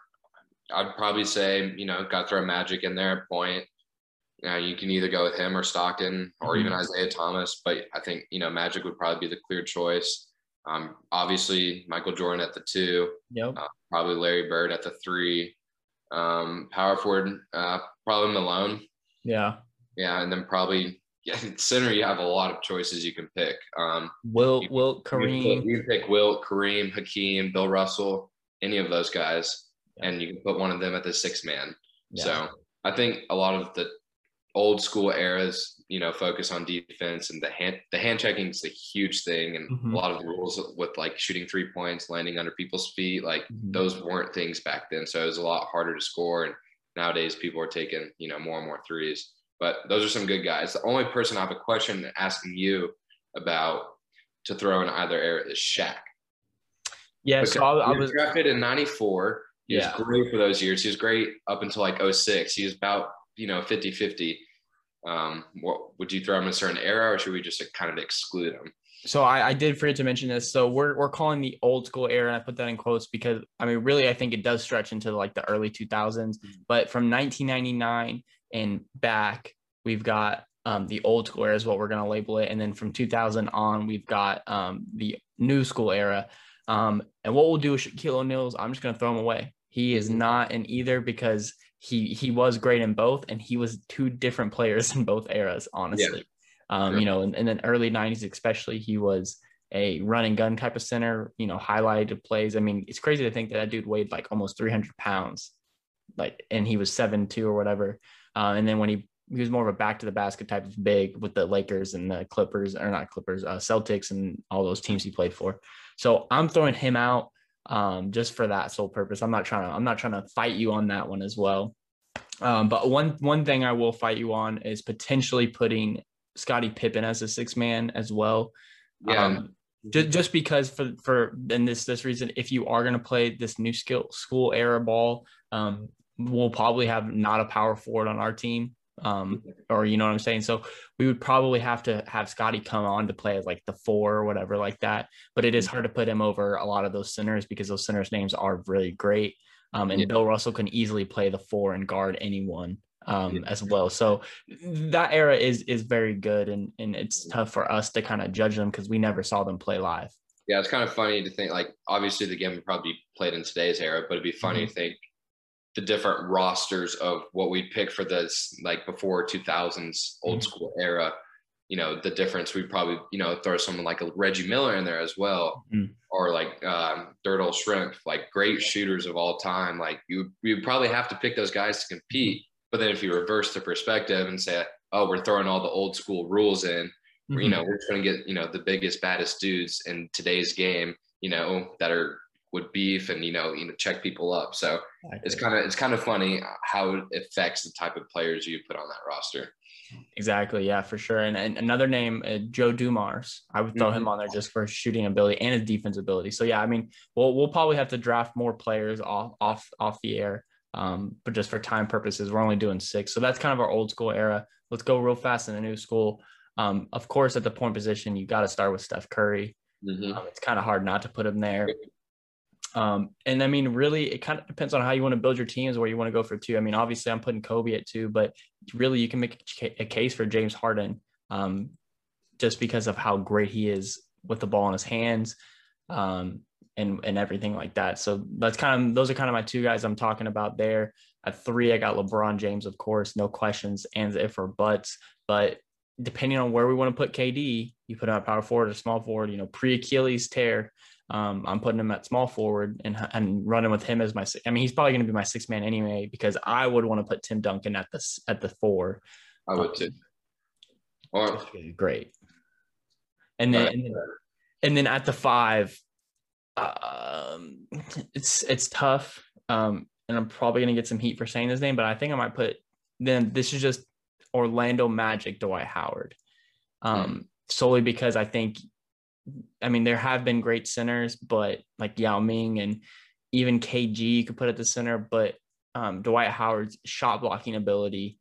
I'd probably say, you know, got to throw Magic in there at point. Now you can either go with him or Stockton or mm-hmm. even Isaiah Thomas, but I think you know Magic would probably be the clear choice. Um, obviously, Michael Jordan at the two. Yep. Uh, probably Larry Bird at the three. Um, power forward, uh, probably Malone. Yeah. Yeah, and then probably yeah, center. You have a lot of choices you can pick. Um, Wilt, Wilt, Kareem. You can pick Wilt, Kareem, Hakeem, Bill Russell, any of those guys, yeah. and you can put one of them at the six man. Yeah. So I think a lot of the old school eras, you know, focus on defense and the hand the hand checking is a huge thing, and mm-hmm. a lot of the rules with like shooting three points, landing under people's feet, like mm-hmm. those weren't things back then. So it was a lot harder to score, and nowadays people are taking you know more and more threes. But those are some good guys. The only person I have a question asking you about to throw in either era is Shaq. Yeah, because so I, I was drafted in '94. He yeah. was great for those years. He was great up until like 06. He was about you know 50 50 um, what would you throw them in a certain era or should we just kind of exclude them? so I, I, did forget to mention this. So we're we're calling the old school era, and I put that in quotes because I mean, really, I think it does stretch into like the early 2000s. Mm-hmm. But from 1999 and back, we've got um, the old school era is what we're going to label it, and then from 2000 on, we've got um, the new school era. Um, and what we'll do with Shaquille O'Neal is I'm just going to throw him away. He is not in either because he he was great in both, and he was two different players in both eras. Honestly, yeah. um, you know, in, in the early '90s, especially, he was a run and gun type of center. You know, highlighted plays. I mean, it's crazy to think that that dude weighed like almost 300 pounds, like, and he was seven two or whatever. Uh, and then when he he was more of a back to the basket type of big with the Lakers and the Clippers, or not Clippers, uh, Celtics, and all those teams he played for. So I'm throwing him out um, just for that sole purpose. I'm not trying to I'm not trying to fight you on that one as well. Um, but one one thing I will fight you on is potentially putting Scottie Pippen as a six man as well. Yeah. Um, just, just because for for and this this reason, if you are going to play this new skill school era ball, um, we'll probably have not a power forward on our team um or you know what i'm saying? So we would probably have to have Scottie come on to play as like the four or whatever like that. But it is hard to put him over a lot of those centers because those centers names are really great um and yeah. bill russell can easily play the four and guard anyone um yeah. as well. So that era is is very good and and it's tough for us to kind of judge them because we never saw them play live. Yeah it's kind of funny to think like obviously the game would probably be played in today's era but it'd be funny mm-hmm. to think the different rosters of what we pick for this like before 2000s old mm-hmm. school era you know the difference we probably you know throw someone like a reggie miller in there as well mm-hmm. or like um, Detlef Schrempf like great shooters of all time like you you probably have to pick those guys to compete but then if you reverse the perspective and say oh we're throwing all the old school rules in mm-hmm. you know we're trying to get you know the biggest baddest dudes in today's game you know that are would beef and you know you know check people up. So it's kind of it's kind of funny how it affects the type of players you put on that roster. Exactly. Yeah, for sure. And, and another name, uh, Joe Dumars. I would throw mm-hmm. him on there just for shooting ability and his defense ability. So yeah, I mean, we'll we'll probably have to draft more players off off off the air. Um, but just for time purposes, we're only doing six. So that's kind of our old school era. Let's go real fast in the new school. Um, of course, at the point position, you got to start with Steph Curry. Mm-hmm. Um, it's kind of hard not to put him there. Um, and I mean, really, it kind of depends on how you want to build your teams, where you want to go for two. I mean, obviously, I'm putting Kobe at two, but really, you can make a case for James Harden um, just because of how great he is with the ball in his hands um, and and everything like that. So that's kind of those are kind of my two guys I'm talking about there. At three, I got LeBron James, of course, no questions, and if or buts. But depending on where we want to put KD, you put him at power forward or small forward. You know, pre Achilles tear um, I'm putting him at small forward and and running with him as my. I mean, he's probably going to be my six man anyway because I would want to put Tim Duncan at the at the four. I would um, too. Or, great. And then, and then, and then at the five, um, it's it's tough. Um, and I'm probably gonna get some heat for saying his name, but I think I might put. Then this is just Orlando Magic Dwight Howard, um, mm. solely because I think I mean, there have been great centers, but like Yao Ming and even KG, you could put at the center, but um, Dwight Howard's shot blocking ability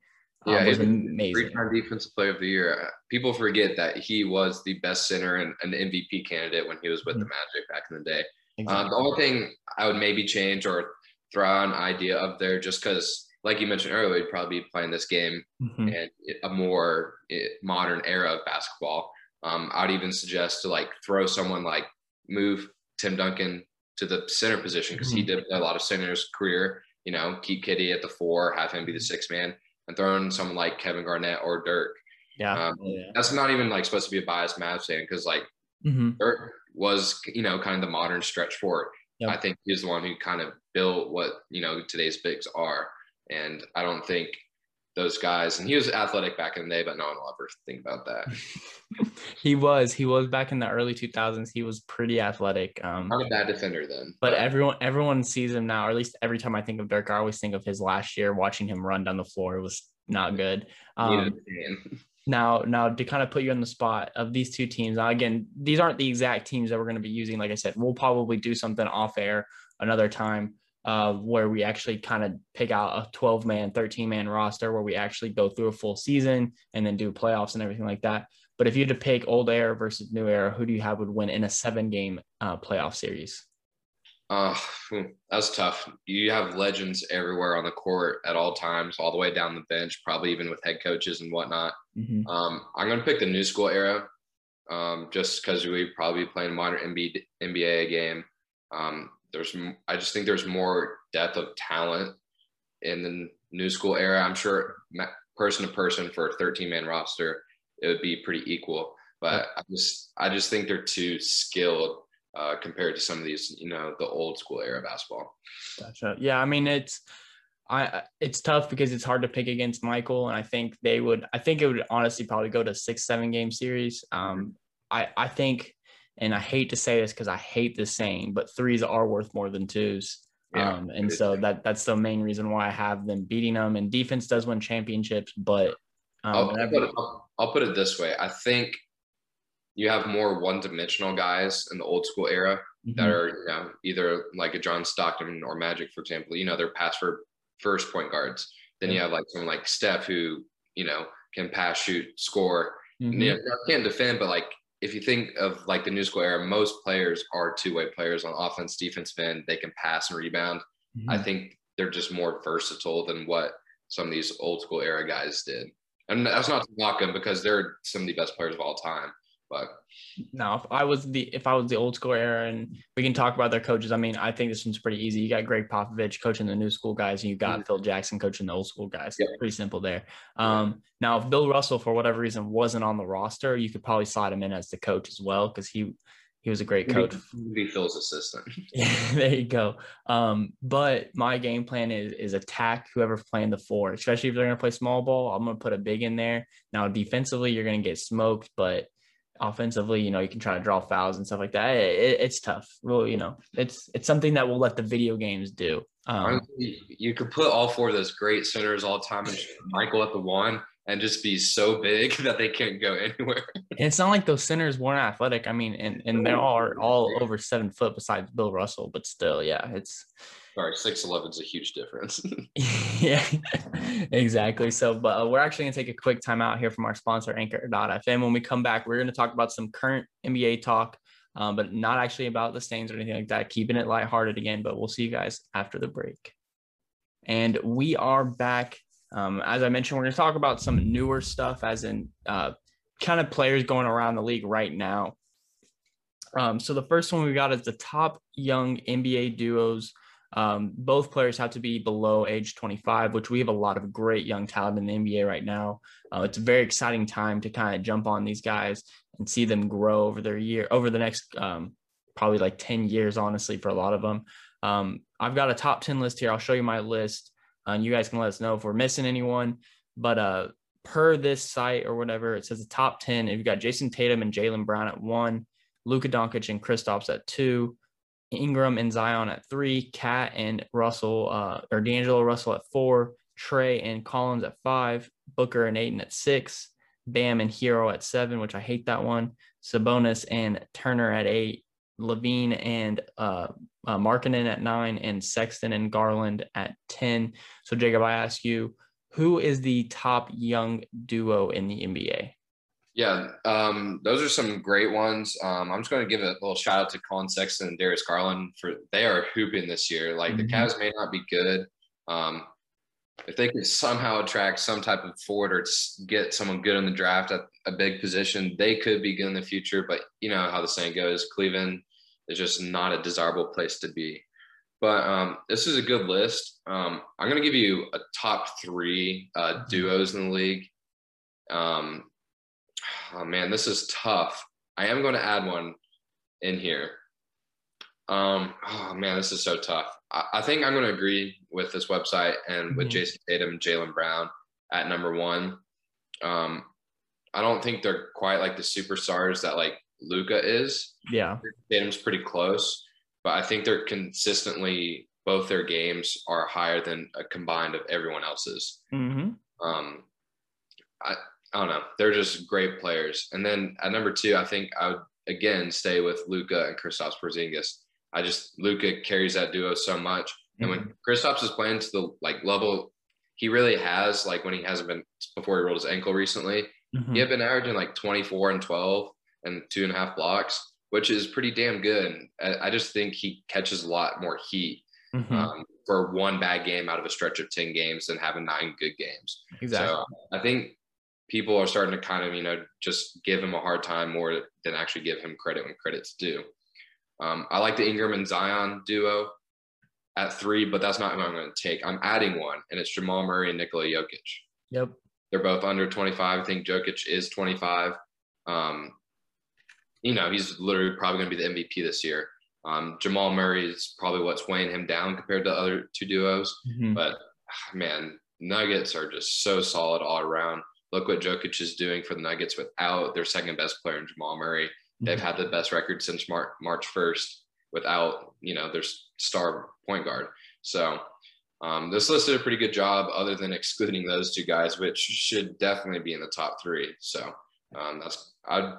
um, yeah, was amazing. Three-time defensive player of the year. People forget that he was the best center and an MVP candidate when he was with mm-hmm. the Magic back in the day. Exactly. Um, the only thing I would maybe change or throw an idea up there, just because, like you mentioned earlier, we'd probably be playing this game mm-hmm. in a more eh, modern era of basketball. Um, I'd even suggest to like throw someone like move Tim Duncan to the center position because mm-hmm. he did a lot of center's career. You know, keep KD at the four, have him be the six man, and throw in someone like Kevin Garnett or Dirk. Yeah. Um, oh, yeah. That's not even like supposed to be a biased Mavs fan because like mm-hmm. Dirk was, you know, kind of the modern stretch forward. Yep. I think he's the one who kind of built what, you know, today's bigs are. And I don't think those guys, and he was athletic back in the day, but no one will ever think about that. he was, he was back in the early 2000s. He was pretty athletic. Um, Not a bad defender then. But, but everyone, everyone sees him now, or at least every time I think of Dirk, I always think of his last year watching him run down the floor. It was not good. Um, now, now to kind of put you on the spot of these two teams. Now, again, these aren't the exact teams that we're going to be using. Like I said, we'll probably do something off air another time uh, where we actually kind of pick out a 12 man, 13 man roster where we actually go through a full season and then do playoffs and everything like that. But if you had to pick old era versus new era, who do you have would win in a seven game uh, playoff series? Uh, that's tough. You have legends everywhere on the court at all times, all the way down the bench, probably even with head coaches and whatnot. Mm-hmm. Um, I'm going to pick the new school era um, just because we probably playing a modern NBA game. Um, there's, I just think there's more depth of talent in the new school era. I'm sure person to person for a 13 man roster, it would be pretty equal. But I just, I just think they're too skilled uh, compared to some of these, you know, the old school era basketball. Gotcha. Yeah, I mean it's I it's tough because it's hard to pick against Michael, and I think they would. I think it would honestly probably go to six, seven game series. Um, I I think, and I hate to say this because I hate this saying, but threes are worth more than twos. Yeah, um, and so that that's the main reason why I have them beating them. And defense does win championships, but um, I'll, I'll, put it, I'll, I'll put it this way: I think you have more one-dimensional guys in the old school era mm-hmm. that are you know either like a John Stockton or Magic, for example. You know, they're pass for first point guards. Then you have like someone like Steph who you know can pass, shoot, score. Mm-hmm. You know, can't defend, but like if you think of like the new school era, most players are two-way players on offense, defense end. They can pass and rebound. Mm-hmm. I think they're just more versatile than what some of these old school era guys did. And that's not to knock them because they're some of the best players of all time. But now, if I was the if I was the old school era, and we can talk about their coaches. I mean, I think this one's pretty easy. You got Gregg Popovich coaching the new school guys, and you got mm-hmm. Phil Jackson coaching the old school guys. Yep. Pretty simple there. Um, now, if Bill Russell for whatever reason wasn't on the roster, you could probably slide him in as the coach as well because he he was a great coach. Be Phil's assistant. there you go. Um, but my game plan is is attack whoever's playing the four, especially if they're gonna play small ball. I'm gonna put a big in there. Now defensively, you're gonna get smoked, but offensively, you know, you can try to draw fouls and stuff like that. It, it's tough. Well, you know, it's it's something that we'll let the video games do. Um, you could put all four of those great centers all the time and Michael at the one and just be so big that they can't go anywhere. It's not like those centers weren't athletic. I mean, and and they're all all over seven foot besides Bill Russell, but still, yeah, it's Sorry, six eleven is a huge difference. yeah, exactly. So, but uh, we're actually gonna take a quick time out here from our sponsor, Anchor.fm. When we come back, we're gonna talk about some current NBA talk, um, but not actually about the stains or anything like that. Keeping it lighthearted again. But we'll see you guys after the break. And we are back. Um, as I mentioned, we're gonna talk about some newer stuff, as in uh, kind of players going around the league right now. Um, so the first one we got is the top young NBA duos um, both players have to be below age 25, which we have a lot of great young talent in the NBA right now. Uh, it's a very exciting time to kind of jump on these guys and see them grow over their year, over the next um, probably like 10 years, honestly, for a lot of them. Um, I've got a top 10 list here. I'll show you my list and you guys can let us know if we're missing anyone. But uh, per this site or whatever, it says the top 10. If you've got Jayson Tatum and Jaylen Brown at one, Luka Doncic and Kristaps at two, Ingram and Zion at three, KAT and Russell uh, or D'Angelo Russell at four, Trae and Collins at five, Booker and Ayton at six, Bam and Herro at seven, which I hate that one, Sabonis and Turner at eight, LaVine and uh, uh, Markkanen at nine, and Sexton and Garland at 10. So, Jacob, I ask you, who is the top young duo in the NBA? Yeah, um, those are some great ones. Um, I'm just going to give a little shout out to Colin Sexton and Darius Garland for they are hooping this year. Like mm-hmm. the Cavs may not be good. Um, if they could somehow attract some type of forward or get someone good in the draft at a big position, they could be good in the future. But you know how the saying goes: Cleveland is just not a desirable place to be. But um, this is a good list. Um, I'm going to give you a top three uh, mm-hmm. duos in the league. Um, oh man, this is tough. I am going to add one in here. Um, oh man, this is so tough. I, I think I'm going to agree with this website and with mm-hmm. Jayson Tatum and Jaylen Brown at number one. Um, I don't think they're quite like the superstars that like Luka is. Yeah, Tatum's pretty close, but I think they're consistently both their games are higher than a combined of everyone else's. Mm-hmm. Um, I I don't know. They're just great players. And then at number two, I think I would again stay with Luka and Kristaps Porzingis. I just Luka carries that duo so much, and mm-hmm. when Kristaps is playing to the like level he really has, like when he hasn't been before he rolled his ankle recently, mm-hmm. he had been averaging like 24 and 12 and two and a half blocks, which is pretty damn good. I, I just think he catches a lot more heat mm-hmm. um, for one bad game out of a stretch of 10 games than having nine good games. Exactly. So I think people are starting to kind of, you know, just give him a hard time more than actually give him credit when credit's due. Um, I like the Ingram and Zion duo at three, but that's not who I'm going to take. I'm adding one, and it's Jamal Murray and Nikola Jokic. Yep. They're both under 25. I think Jokic is 25. Um, you know, he's literally probably going to be the MVP this year. Um, Jamal Murray is probably what's weighing him down compared to the other two duos. Mm-hmm. But man, Nuggets are just so solid all around. Look what Jokic is doing for the Nuggets without their second best player in Jamal Murray. They've had the best record since March, March 1st without, you know, their star point guard. So um, this list did a pretty good job other than excluding those two guys, which should definitely be in the top three. So um, that's, I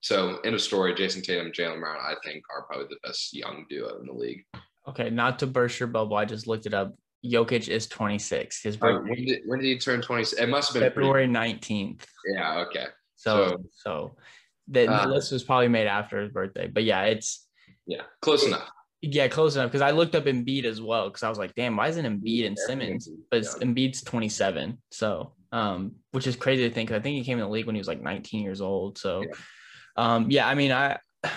so end of story, Jayson Tatum, Jaylen Brown, I think are probably the best young duo in the league. Okay, not to burst your bubble, I just looked it up. Jokic is 26. His birthday. Uh, when, did, when did he turn 26? It must have been February pretty... 19th. Yeah, okay. So so, so the, uh, the list was probably made after his birthday. But yeah, it's yeah, close enough. Yeah, close enough. Because I looked up Embiid as well because I was like, damn, why isn't Embiid and Simmons? But yeah. Embiid's 27. So um, which is crazy to think. I think he came in the league when he was like 19 years old. So yeah, um, yeah I mean, I the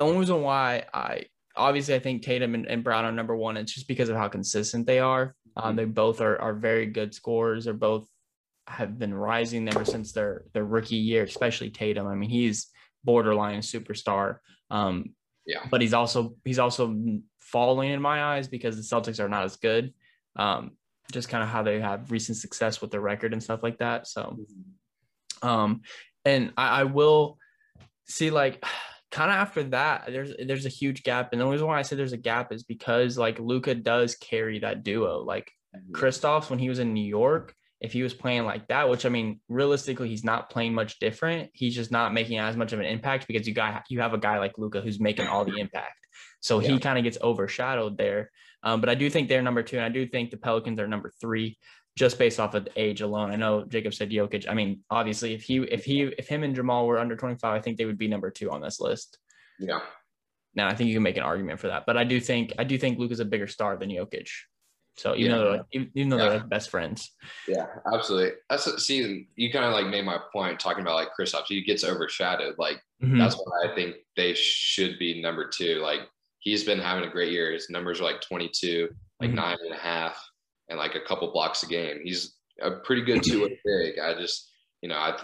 only reason why I obviously I think Tatum and, and Brown are number one. It's just because of how consistent they are. Um, they both are are very good scorers. They're both have been rising ever since their their rookie year, especially Tatum. I mean, he's borderline superstar. Um, yeah. But he's also he's also falling in my eyes because the Celtics are not as good. Um, just kind of how they have recent success with their record and stuff like that. So, mm-hmm. um, and I, I will see like kind of after that, there's there's a huge gap, and the reason why I say there's a gap is because like Luka does carry that duo. Like mm-hmm. Kristaps when he was in New York, if he was playing like that, which I mean, realistically, he's not playing much different. He's just not making as much of an impact because you got you have a guy like Luka who's making all the impact. So yeah. he kind of gets overshadowed there. Um, but I do think they're number two, and I do think the Pelicans are number three, just based off of age alone. I know Jacob said Jokic. I mean, obviously, if he if he if him and Jamal were under 25, I think they would be number two on this list. Yeah. Now I think you can make an argument for that, but I do think I do think Luke is a bigger star than Jokic. So even yeah. though they're like, even though yeah. they're like best friends. Yeah, absolutely. That's see, you kind of like made my point talking about like Kristaps. He gets overshadowed. Like mm-hmm. that's why I think they should be number two. Like he's been having a great year. His numbers are like 22, like mm-hmm. nine and a half, and like a couple blocks a game. He's a pretty good two big. I just, you know, I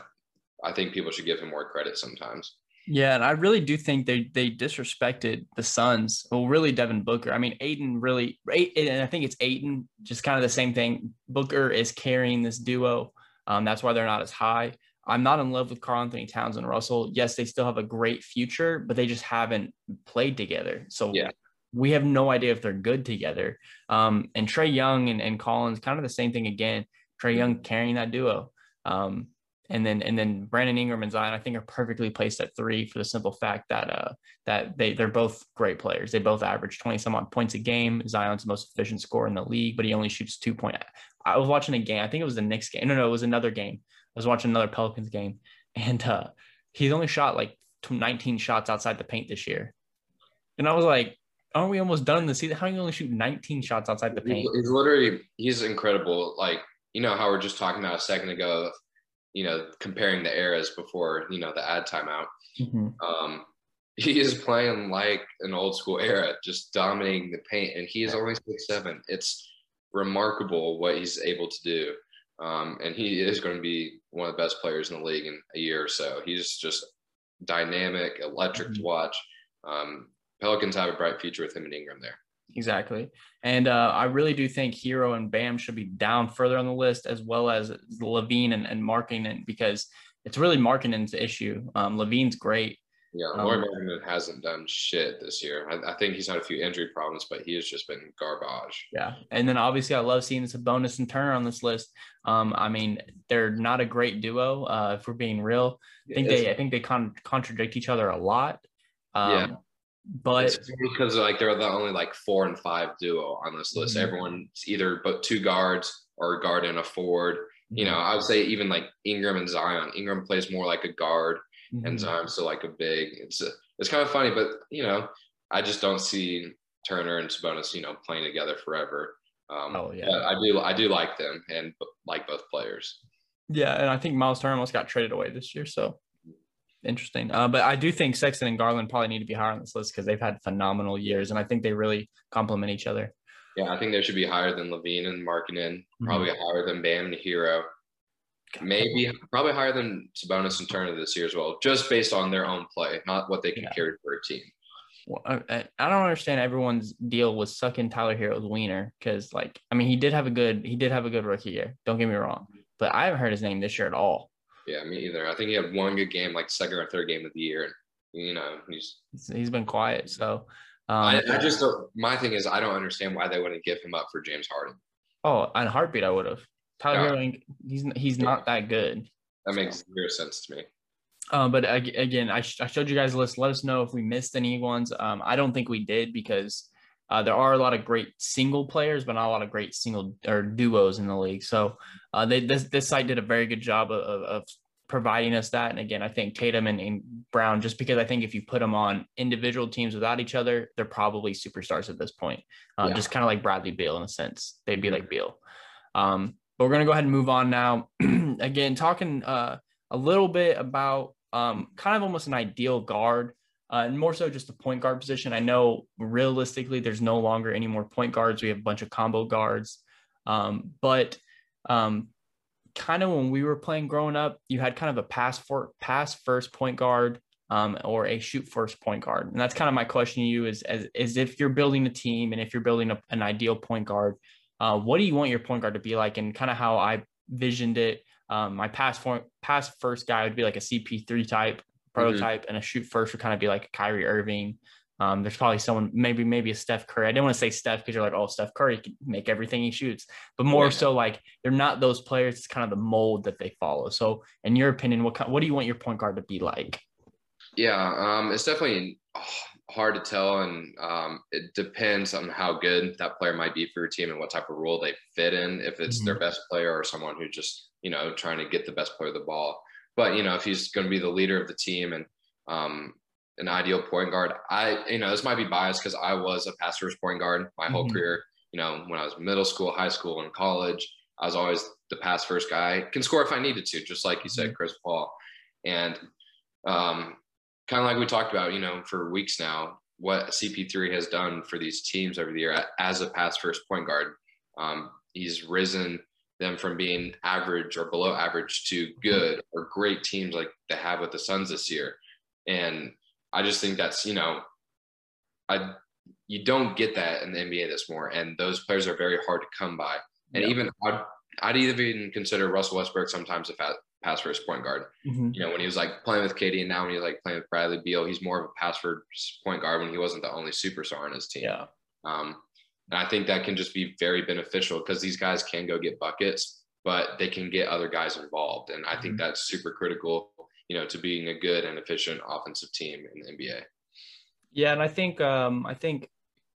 I think people should give him more credit sometimes. Yeah, and I really do think they they disrespected the Suns. Well, really Devin Booker. I mean, Ayton really, and I think it's Ayton, just kind of the same thing. Booker is carrying this duo. Um, that's why they're not as high. I'm not in love with Karl-Anthony Towns and Russell. Yes, they still have a great future, but they just haven't played together. So yeah. We have no idea if they're good together. Um, and Trae Young and, and Collins, kind of the same thing again. Trae Young carrying that duo. Um, and then and then Brandon Ingram and Zion I think are perfectly placed at three for the simple fact that uh that they they're both great players. They both average 20 some odd points a game. Zion's the most efficient scorer in the league, but he only shoots two point. I was watching a game. I think it was the Knicks game. No, no, it was another game. I was watching another Pelicans game, and uh he's only shot like 19 shots outside the paint this year. And I was like, aren't we almost done in the season? How do you only shoot 19 shots outside the paint? He's literally he's incredible. Like you know how we're just talking about a second ago you know, comparing the eras before, you know, the ad timeout. Mm-hmm. Um, he is playing like an old school era, just dominating the paint, and he is only six seven. It's remarkable what he's able to do, um, and he is going to be one of the best players in the league in a year or so. He's just dynamic, electric mm-hmm. to watch. Um, Pelicans have a bright future with him and Ingram there. Exactly. And uh, I really do think Herro and Bam should be down further on the list, as well as LaVine and, and Markkanen, because it's really Markkanen's issue. Um, LaVine's great. Yeah, Lauri um, hasn't done shit this year. I, I, think he's had a few injury problems, but he has just been garbage. Yeah, and then obviously I love seeing Sabonis and Turner on this list. Um, I mean, they're not a great duo. Uh, if we're being real, I think they I think they con- contradict each other a lot. Um, yeah. But because like they're the only like four and five duo on this list. Mm-hmm. Everyone's either but two guards or a guard and a forward. Mm-hmm. You know, I would say even like Ingram and Zion. Ingram plays more like a guard mm-hmm. and Zion's still like a big. It's a, it's kind of funny, but you know, I just don't see Turner and Sabonis, you know, playing together forever. Um, oh yeah, I do. I do like them and like both players. Yeah, and I think Miles Turner almost got traded away this year, so interesting. Uh, but I do think Sexton and Garland probably need to be higher on this list because they've had phenomenal years, and I think they really complement each other. Yeah, I think they should be higher than LaVine and Markkanen, mm-hmm. probably mm-hmm. higher than Bam and Herro. Maybe probably higher than Sabonis and Turner this year as well, just based on their own play, not what they can yeah. carry for a team. Well, I, I don't understand everyone's deal with sucking Tyler Herro's wiener because, like, I mean, he did have a good he did have a good rookie year. Don't get me wrong, but I haven't heard his name this year at all. Yeah, me either. I think he had one good game, like second or third game of the year, and you know he's he's been quiet. So um, I, I, just don't, my thing is I don't understand why they wouldn't give him up for James Harden. Oh, on heartbeat, I would have. Tyler yeah. he's he's not that good. That makes so. zero sense to me. Um, but again, I, sh- I showed you guys a list. Let us know if we missed any ones. Um, I don't think we did because uh, there are a lot of great single players, but not a lot of great single or duos in the league. So uh, they, this this site did a very good job of, of, providing us that. And again, I think Tatum and, and, Brown, just because I think if you put them on individual teams without each other, they're probably superstars at this point. Uh, yeah. Just kind of like Bradley Beal in a sense. They'd be mm-hmm. like Beal. Um, but we're going to go ahead and move on now. Again, talking uh, a little bit about um, kind of almost an ideal guard. Uh, and more so just a point guard position. I know realistically there's no longer any more point guards. We have a bunch of combo guards. Um, but um, kind of when we were playing growing up, you had kind of a pass for pass first point guard um, or a shoot first point guard. And that's kind of my question to you is, as, is if you're building a team and if you're building a, an ideal point guard, uh, what do you want your point guard to be like? And kind of how I visioned it. Um, my pass for, pass first guy would be like a CP3 type prototype, mm-hmm. and a shoot first would kind of be like Kyrie Irving. Um, there's probably someone, maybe maybe a Steph Curry. I didn't want to say Steph because you're like, oh, Steph Curry can make everything he shoots, but more yeah. so like they're not those players. It's kind of the mold that they follow. So, in your opinion, what kind, what do you want your point guard to be like? Yeah, um, it's definitely hard to tell, and um, it depends on how good that player might be for your team and what type of role they fit in. If it's mm-hmm. their best player or someone who just you know trying to get the best player the ball. But you know, if he's going to be the leader of the team and um, an ideal point guard, I you know this might be biased because I was a pass first point guard my whole mm-hmm. career. You know, when I was middle school, high school, and college, I was always the pass first guy. Can score if I needed to, just like you said, mm-hmm. Chris Paul. And um, kind of like we talked about, you know, for weeks now, what CP3 has done for these teams over the year as a pass first point guard. Um, he's risen them from being average or below average to good or great teams like they have with the Suns this year. And I just think that's, you know, I you don't get that in the NBA this more. And those players are very hard to come by. And yeah. even I'd, I'd even consider Russell Westbrook sometimes a pass first point guard. Mm-hmm. You know, when he was like playing with KD and now when he's like playing with Bradley Beal, he's more of a pass first point guard when he wasn't the only superstar on his team. Yeah. Um, and I think that can just be very beneficial because these guys can go get buckets, but they can get other guys involved. And I mm-hmm. think that's super critical, you know, to being a good and efficient offensive team in the NBA. Yeah, and I think um, I think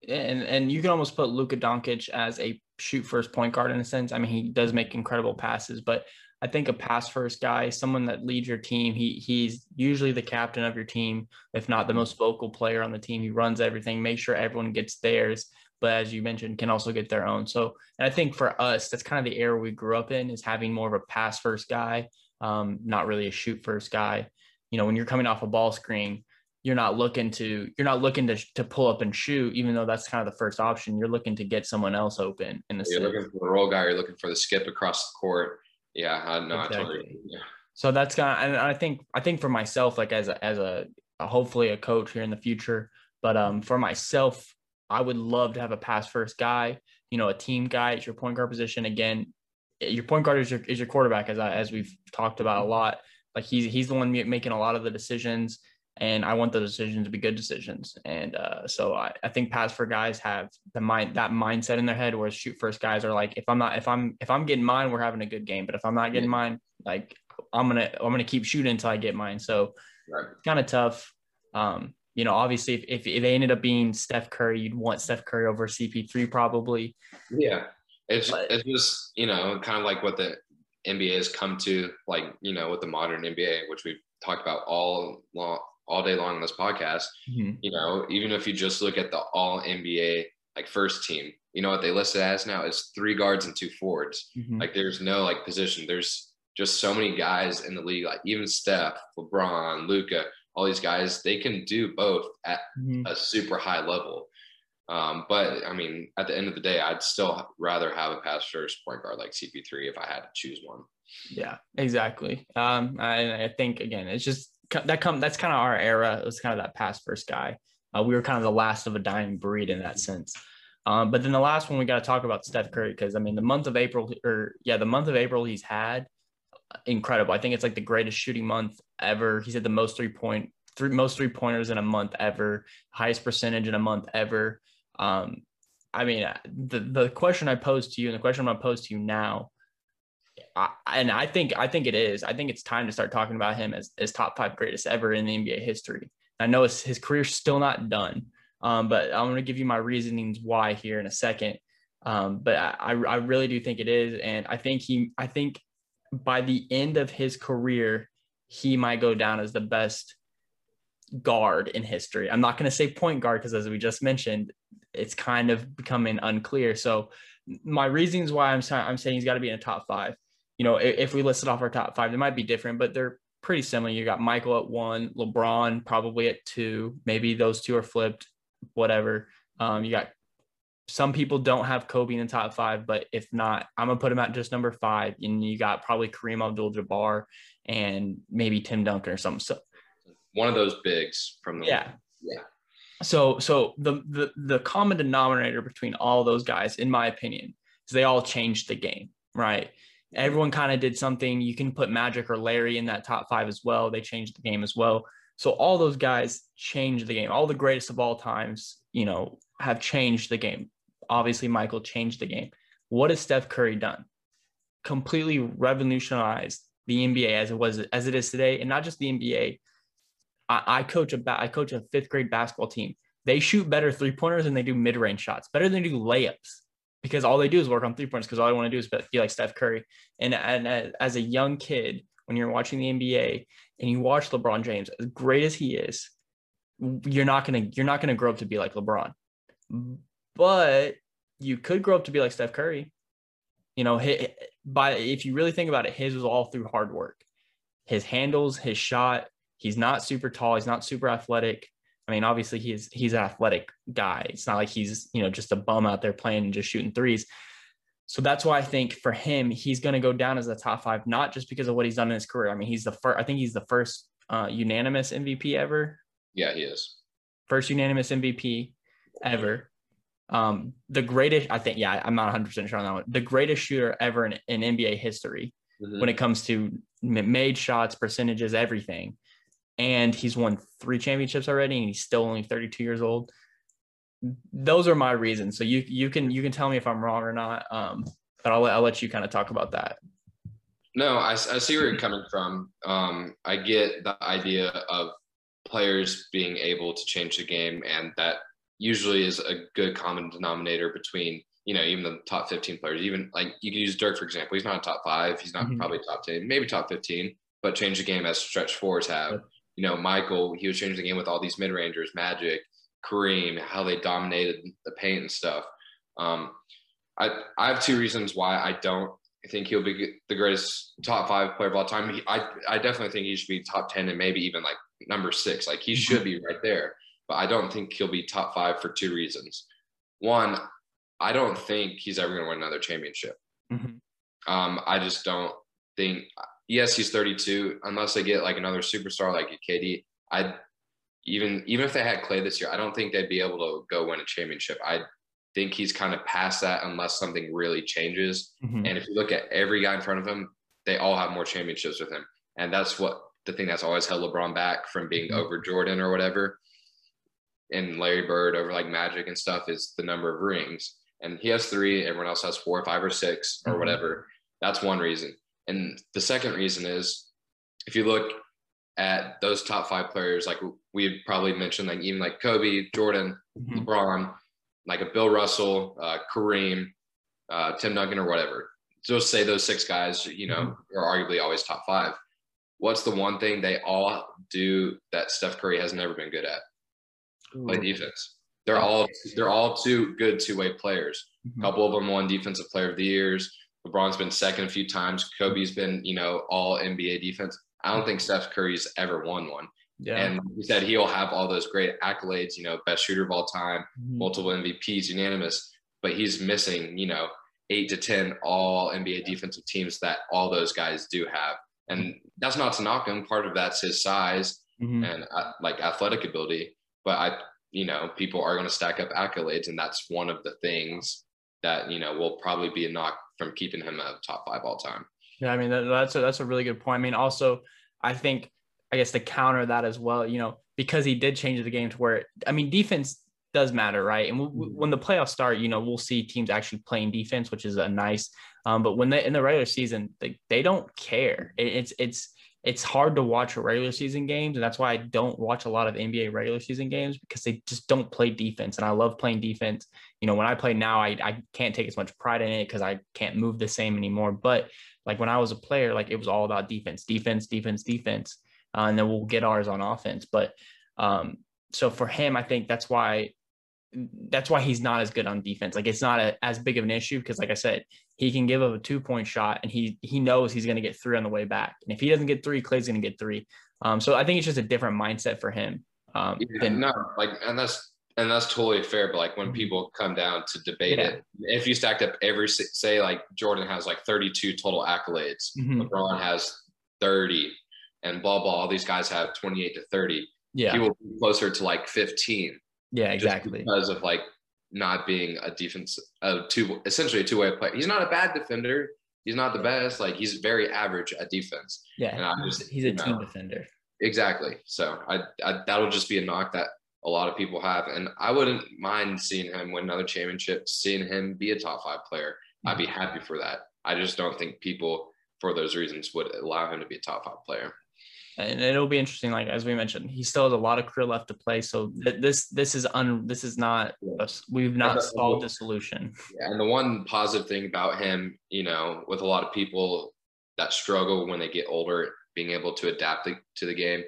and and you can almost put Luka Doncic as a shoot first point guard in a sense. I mean, he does make incredible passes, but I think a pass first guy, someone that leads your team. He he's usually the captain of your team, if not the most vocal player on the team. He runs everything, make sure everyone gets theirs, but as you mentioned, can also get their own. So, and I think for us, that's kind of the era we grew up in is having more of a pass first guy, um, not really a shoot first guy. You know, when you're coming off a ball screen, you're not looking to you're not looking to to pull up and shoot, even though that's kind of the first option. You're looking to get someone else open in the. You're looking for the roll guy. You're looking for the skip across the court. Yeah, I know. Exactly. I totally. Yeah. So that's kind of, and I think I think for myself, like as a as a, a hopefully a coach here in the future, but um for myself, I would love to have a pass first guy. You know, a team guy at your point guard position. Again, your point guard is your is your quarterback, as I, as we've talked about a lot. Like he's he's the one making a lot of the decisions and I want the decisions to be good decisions. And uh, so I, I think pass for guys have the mind that mindset in their head, whereas shoot first guys are like, if I'm not, if I'm, if I'm getting mine, we're having a good game. But if I'm not getting mine, like I'm gonna, I'm gonna keep shooting until I get mine. So right. kind of tough. Um, you know, obviously, if, if, if they ended up being Steph Curry, you'd want Steph Curry over CP3 probably. Yeah, it's but, it's just you know kind of like what the NBA has come to, like you know, with the modern NBA, which we've talked about all long all day long on this podcast. Mm-hmm. You know, even if you just look at the all NBA like first team, you know what they listed as now is three guards and two forwards. Mm-hmm. Like there's no like position. There's just so many guys in the league, like even Steph, LeBron, Luka, all these guys, they can do both at mm-hmm. a super high level. Um, but I mean, at the end of the day, I'd still rather have a pass first point guard like CP3 if I had to choose one. Yeah, exactly. Um, I, I think again, it's just that come that's kind of our era. It was kind of that pass first guy. Uh, we were kind of the last of a dying breed in that sense. Um, but then the last one we got to talk about Steph Curry because I mean the month of April or yeah the month of April he's had incredible. I think it's like the greatest shooting month ever. He's had the most three point three most three pointers in a month ever, highest percentage in a month ever. Um, I mean uh, the the question I posed to you and the question I'm gonna pose to you now I, and I think I think it is. I think it's time to start talking about him as, as top five greatest ever in the NBA history. I know his, his career's still not done, um, but I'm to give you my reasonings why here in a second. Um, but I, I really do think it is, and I think he I think by the end of his career, he might go down as the best guard in history. I'm not going to say point guard because, as we just mentioned, it's kind of becoming unclear. So, my reasons why I'm I'm saying he's got to be in a top five you know, if, if we listed off our top five, they might be different, but they're pretty similar. You got Michael at one, LeBron probably at two. Maybe those two are flipped, whatever. Um, you got some people don't have Kobe in the top five, but if not, I'm gonna put him at just number five. And you got probably Kareem Abdul-Jabbar and maybe Tim Duncan or something. So one of those bigs from the yeah yeah. So so the the the common denominator between all those guys, in my opinion, is they all changed the game, right? everyone kind of did something. You can put Magic or Larry in that top five as well. They changed the game as well. So all those guys changed the game. All the greatest of all times, you know, have changed the game. Obviously, Michael changed the game. What has Steph Curry done? Completely revolutionized the NBA as it was as it is today, and not just the NBA. I, I coach a I coach a fifth grade basketball team. They shoot better three pointers than they do mid range shots, better than they do layups because all they do is work on three pointers because all they want to do is be like Steph Curry. And, and uh, as a young kid, when you're watching the NBA and you watch LeBron James, as great as he is, you're not gonna you're not gonna grow up to be like LeBron, but you could grow up to be like Steph Curry. You know, by if you really think about it, his was all through hard work. His handles, his shot. He's not super tall. He's not super athletic. I mean, obviously he's he's an athletic guy. It's not like he's you know just a bum out there playing and just shooting threes. So that's why I think for him, he's going to go down as a top five, not just because of what he's done in his career. I mean, he's the first. I think he's the first uh, unanimous MVP ever. Yeah, he is. First unanimous MVP ever. Um, the greatest, I think. Yeah, I'm not 100 percent sure on that one. The greatest shooter ever in, in NBA history mm-hmm. when it comes to made shots, percentages, everything and he's won three championships already and he's still only 32 years old those are my reasons so you you can you can tell me if i'm wrong or not um but i'll, I'll let you kind of talk about that no I, I see where you're coming from um i get the idea of players being able to change the game and that usually is a good common denominator between you know even the top 15 players even like you can use dirk for example he's not a top five he's not mm-hmm. probably top 10 maybe top 15 but change the game as stretch fours have you know, Michael, he was changing the game with all these mid rangers, Magic, Kareem, how they dominated the paint and stuff. Um, I I have two reasons why I don't think he'll be the greatest top five player of all time. He, I I definitely think he should be top ten and maybe even like number six. Like he Mm-hmm. should be right there. But I don't think he'll be top five for two reasons. One, I don't think he's ever going to win another championship. Mhm. Um, I just don't think. Yes, he's 32. Unless they get like another superstar like a KD, I even even if they had Klay this year, I don't think they'd be able to go win a championship. I think he's kind of past that unless something really changes. Mhm. And if you look at every guy in front of him, they all have more championships with him. And that's what the thing that's always held LeBron back from being Mhm. over Jordan or whatever. And Larry Bird over like Magic and stuff is the number of rings. And he has three, everyone else has four, five, or six, or Mhm. whatever. That's one reason. And the second reason is if you look at those top five players, like we probably mentioned, like even like Kobe, Jordan, Mhm. LeBron, like a Bill Russell, uh, Kareem, uh, Tim Duncan, or whatever. Just say those six guys, you know, are arguably always top five. What's the one thing they all do that Steph Curry has never been good at? Play defense. They're all they're all two good two way players. Mhm. A couple of them won Defensive Player of the Years. LeBron's been second a few times. Kobe's been, you know, all NBA defense. I don't think Steph Curry's ever won one. Yeah. And he said he'll have all those great accolades, you know, best shooter of all time, Mhm. multiple MVPs, unanimous, but he's missing, you know, eight to 10 all NBA defensive teams that all those guys do have. And that's not to knock him. Part of that's his size Mhm. and uh, like athletic ability. But I, you know, people are going to stack up accolades. And that's one of the things that, you know, will probably be a knock from keeping him a top five all time. Yeah, I mean that, that's a that's a really good point. I mean, also, I think I guess to counter that as well, you know, because he did change the game to where I mean, defense does matter, right? And w- when the playoffs start, you know, we'll see teams actually playing defense, which is a nice. Um, but when they in the regular season, they, they don't care. It, it's it's it's hard to watch regular season games, and that's why I don't watch a lot of NBA regular season games because they just don't play defense. And I love playing defense. You know, when I play now, I I can't take as much pride in it because I can't move the same anymore. But like when I was a player, like it was all about defense, defense, defense, defense, uh, and then we'll get ours on offense. But um, so for him, I think that's why that's why he's not as good on defense. Like it's not a, as big of an issue because, like I said, he can give up a two point shot and he he knows he's going to get three on the way back. And if he doesn't get three, Klay's going to get three. Um, so I think it's just a different mindset for him. Um, Yeah, than, no, like, and that's and that's totally fair. But like when Mhm. people come down to debate Yeah. it, if you stacked up every say like Jordan has like 32 total accolades, Mhm. LeBron has 30, and blah blah. All these guys have 28 to 30. yeah, He will be closer to like 15. Yeah, exactly. because of like not being a defense, a two essentially a two way player. He's not a bad defender. He's not the best. Like he's very average at defense. Yeah, just, he's a team know, defender. Exactly. So I, I that'll just be a knock that a lot of people have, and I wouldn't mind seeing him win another championship, seeing him be a top five player. I'd be mm-hmm. happy for that. I just don't think people, for those reasons, would allow him to be a top five player. And it'll be interesting. Like as we mentioned, he still has a lot of career left to play. So th- this this is un this is not us- we've not solved the solution. Yeah, and the one positive thing about him, you know, with a lot of people that struggle when they get older, being able to adapt the, to the game,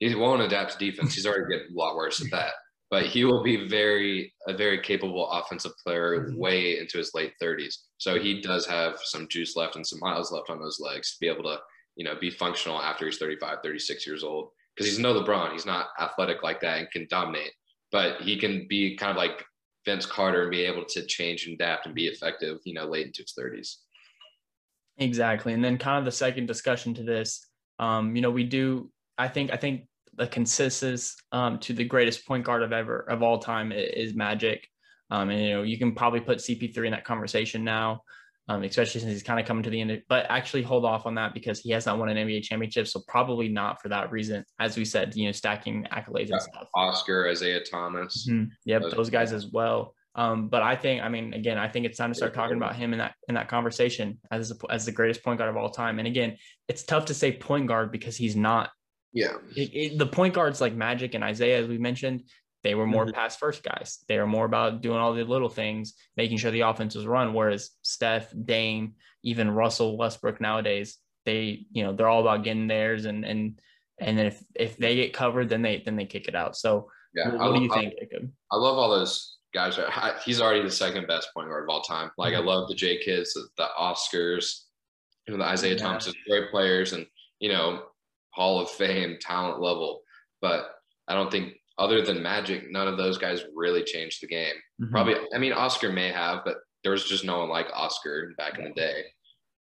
he won't adapt to defense. He's already getting a lot worse at that. But he will be very a very capable offensive player Mhm. way into his late 30s. So he does have some juice left and some miles left on those legs to be able to, you know, be functional after he's 35, 36 years old. Because he's no LeBron. He's not athletic like that and can dominate. But he can be kind of like Vince Carter and be able to change and adapt and be effective, you know, late into his 30s. Exactly. And then kind of the second discussion to this, um, you know, we do I think I think the consensus um, to the greatest point guard of ever of all time is Magic. Um, and you know, you can probably put CP3 in that conversation now, um, especially since he's kind of coming to the end. Of, but actually, hold off on that because he has not won an NBA championship, so probably not for that reason. As we said, you know, stacking accolades and stuff. Oscar, Isiah Thomas. Mhm. Yep, Those those guys guys. as well. Um, but I think, I mean, again, I think it's time to start talking about him in that in that conversation as a, as the greatest point guard of all time. And again, it's tough to say point guard because he's not. Yeah. It, it- the point guards like Magic and Isiah, as we mentioned, they were more pass first guys. They are more about doing all the little things, making sure the offense was run. Whereas Steph, Dame, even Russell Westbrook nowadays, they you know they're all about getting theirs and and and then if if they get covered, then they then they kick it out. So Yeah. what, I, what do you I- think, Jacob? I love all those guys. I- He's already the second best point guard of all time. Like I Mhm. love the J kids, the, the Oscars, you know, the Isiah Yeah. Thompson, great players, and you know, Hall of Fame talent level. but I don't think other than Magic, none of those guys really changed the game. Mhm. Probably, I mean, Oscar may have, but there was just no one like Oscar back in the day.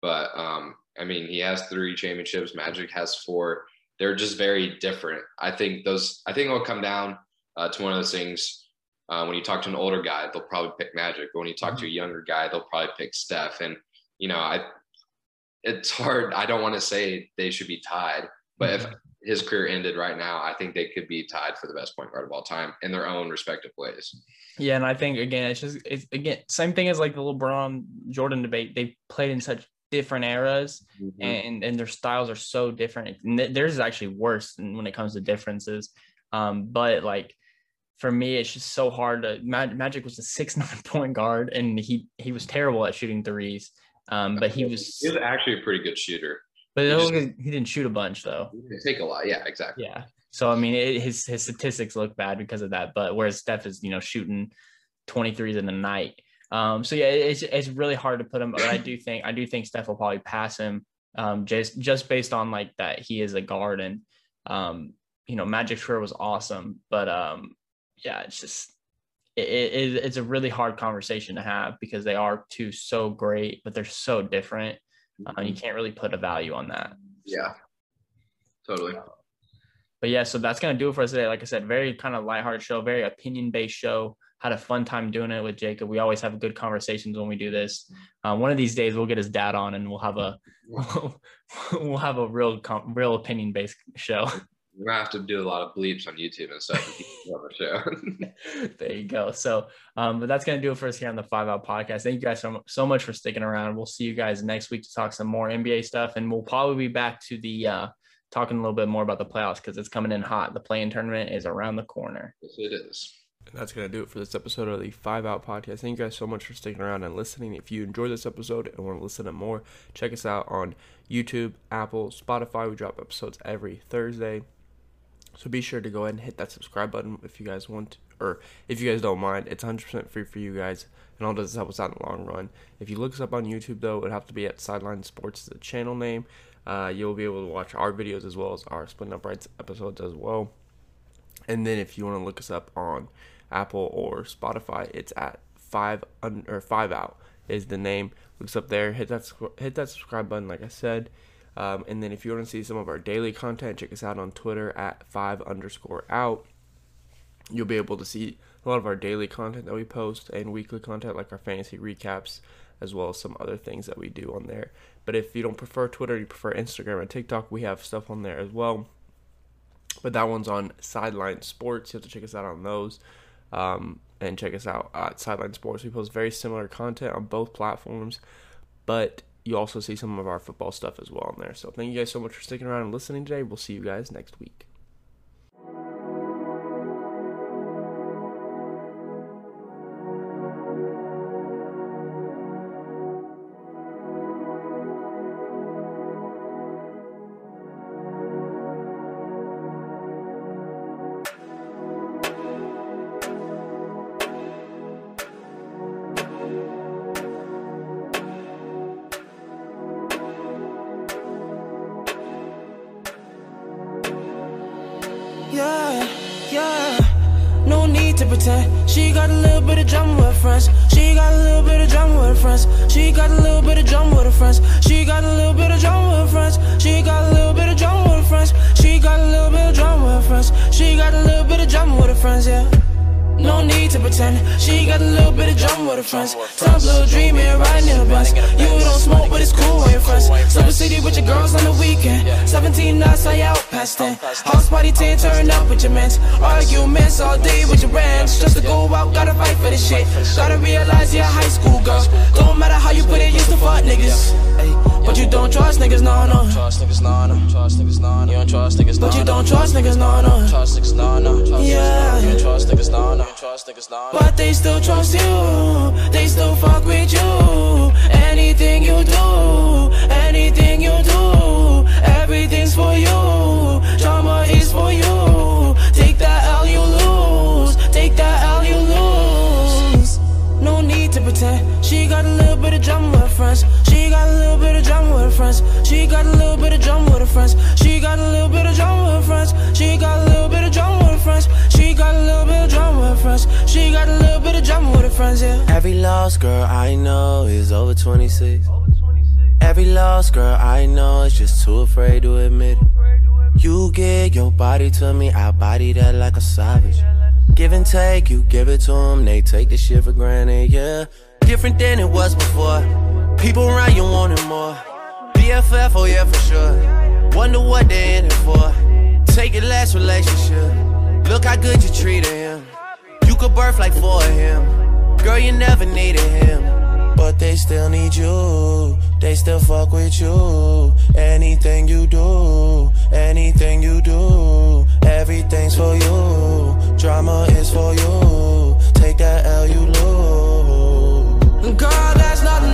But um, I mean, he has three championships. Magic has four. They're just very different. I think those. I think it'll come down uh, to one of those things. Uh, when you talk to an older guy, they'll probably pick Magic. But when you talk to a younger guy, they'll probably pick Steph. And you know, I. It's hard. I don't want to say they should be tied, but if his career ended right now, I think they could be tied for the best point guard of all time in their own respective ways. Yeah, and I think again, it's just it's again same thing as like the LeBron Jordan debate. They played in such different eras, Mm-hmm. and and their styles are so different. And th- theirs is actually worse when it comes to differences. Um, but like for me, it's just so hard to. Mag- Magic was a six nine point guard, and he he was terrible at shooting threes. Um, but he was, He was actually a pretty good shooter. But he just- he didn't shoot a bunch though. He didn't take a lot. Yeah, exactly. Yeah. So I mean, it, his his statistics look bad because of that. But whereas Steph is, you know, shooting 23s in the night. Um, so yeah, it's it's really hard to put him. But I do think I do think Steph will probably pass him. Um, just just based on like that he is a guard and um, you know, Magic sure was awesome, but um, yeah, it's just it, it, it's a really hard conversation to have because they are two so great, but they're so different. Uh, you can't really put a value on that. Yeah, totally. but yeah, so that's gonna do it for us today. Like I said, very kind of lighthearted show, very opinion based show. Had a fun time doing it with Jacob. We always have good conversations when we do this. Uh, one of these days, we'll get his dad on, and we'll have a we'll have a real real opinion based show. We're gonna have to do a lot of bleeps on YouTube and stuff to keep it on the show. there you go. So, um, but that's gonna do it for us here on the Five Out Podcast. Thank you guys so, so much for sticking around. We'll see you guys next week to talk some more NBA stuff, and we'll probably be back to the uh, talking a little bit more about the playoffs because it's coming in hot. The play-in tournament is around the corner. yes, it is. And that's going to do it for this episode of the Five Out Podcast. Thank you guys so much for sticking around and listening. If you enjoyed this episode and want to listen to more, check us out on YouTube, Apple, Spotify. We drop episodes every Thursday. So be sure to go ahead and hit that subscribe button if you guys want, or if you guys don't mind. It's 100% free for you guys, and all does is help us out in the long run. If you look us up on YouTube, though, it would have to be at Sideline Sports, the channel name. Uh, you'll be able to watch our videos as well as our Splitting Up Rights episodes as well. And then if you want to look us up on Apple or Spotify, it's at five un, or five out is the name. Looks up there. Hit that hit that subscribe button, like I said. Um, and then if you want to see some of our daily content, check us out on Twitter at five underscore out. You'll be able to see a lot of our daily content that we post and weekly content like our fantasy recaps, as well as some other things that we do on there. But if you don't prefer Twitter, you prefer Instagram and TikTok, we have stuff on there as well. But that one's on Sideline Sports. You have to check us out on those. Um, and check us out at Sideline Sports. We post very similar content on both platforms, but you also see some of our football stuff as well on there. So thank you guys so much for sticking around and listening today. We'll see you guys next week. Friends. Top little dreaming, riding in a bus. You don't smoke, but it's cool your friends. Silver City with your girls on the weekend. 17 nights, I out past 10. House party 10, turn up with your mans. Arguments all day with your rants. Just to go out, gotta fight for this shit. Gotta realize you're a high school girl. Don't matter how you put it, used to fuck niggas. But you don't trust niggas, no, no. Trust niggas, nah, nah. Trust niggas, nah, nah. You don't trust niggas, nah, But you don't trust niggas, no, no. Trust niggas, nah. Trust Yeah. You don't trust niggas, nah. You trust niggas, nah, nah. But they still trust you, they still fuck with you. Anything you do, anything you do, everything's for you. friends. She got a little bit of drum with her friends. She got a little bit of drum with her friends. She got a little bit of drum with her friends. She got a little bit of drum with her friends. She got a little bit of drum with her friends, yeah. Every lost girl I know is over 26. Every lost girl I know is just too afraid to admit it. You give your body to me, I body that like a savage. Give and take, you give it to them, they take this shit for granted, yeah. Different than it was before. People around you wanting more. BFF, oh yeah, for sure. Wonder what they in it for. Take your last relationship. Look how good you treated him. You could birth like four of him. Girl, you never needed him. But they still need you. They still fuck with you. Anything you do, anything you do, everything's for you. Drama is for you. Take that L you lose. Girl, that's not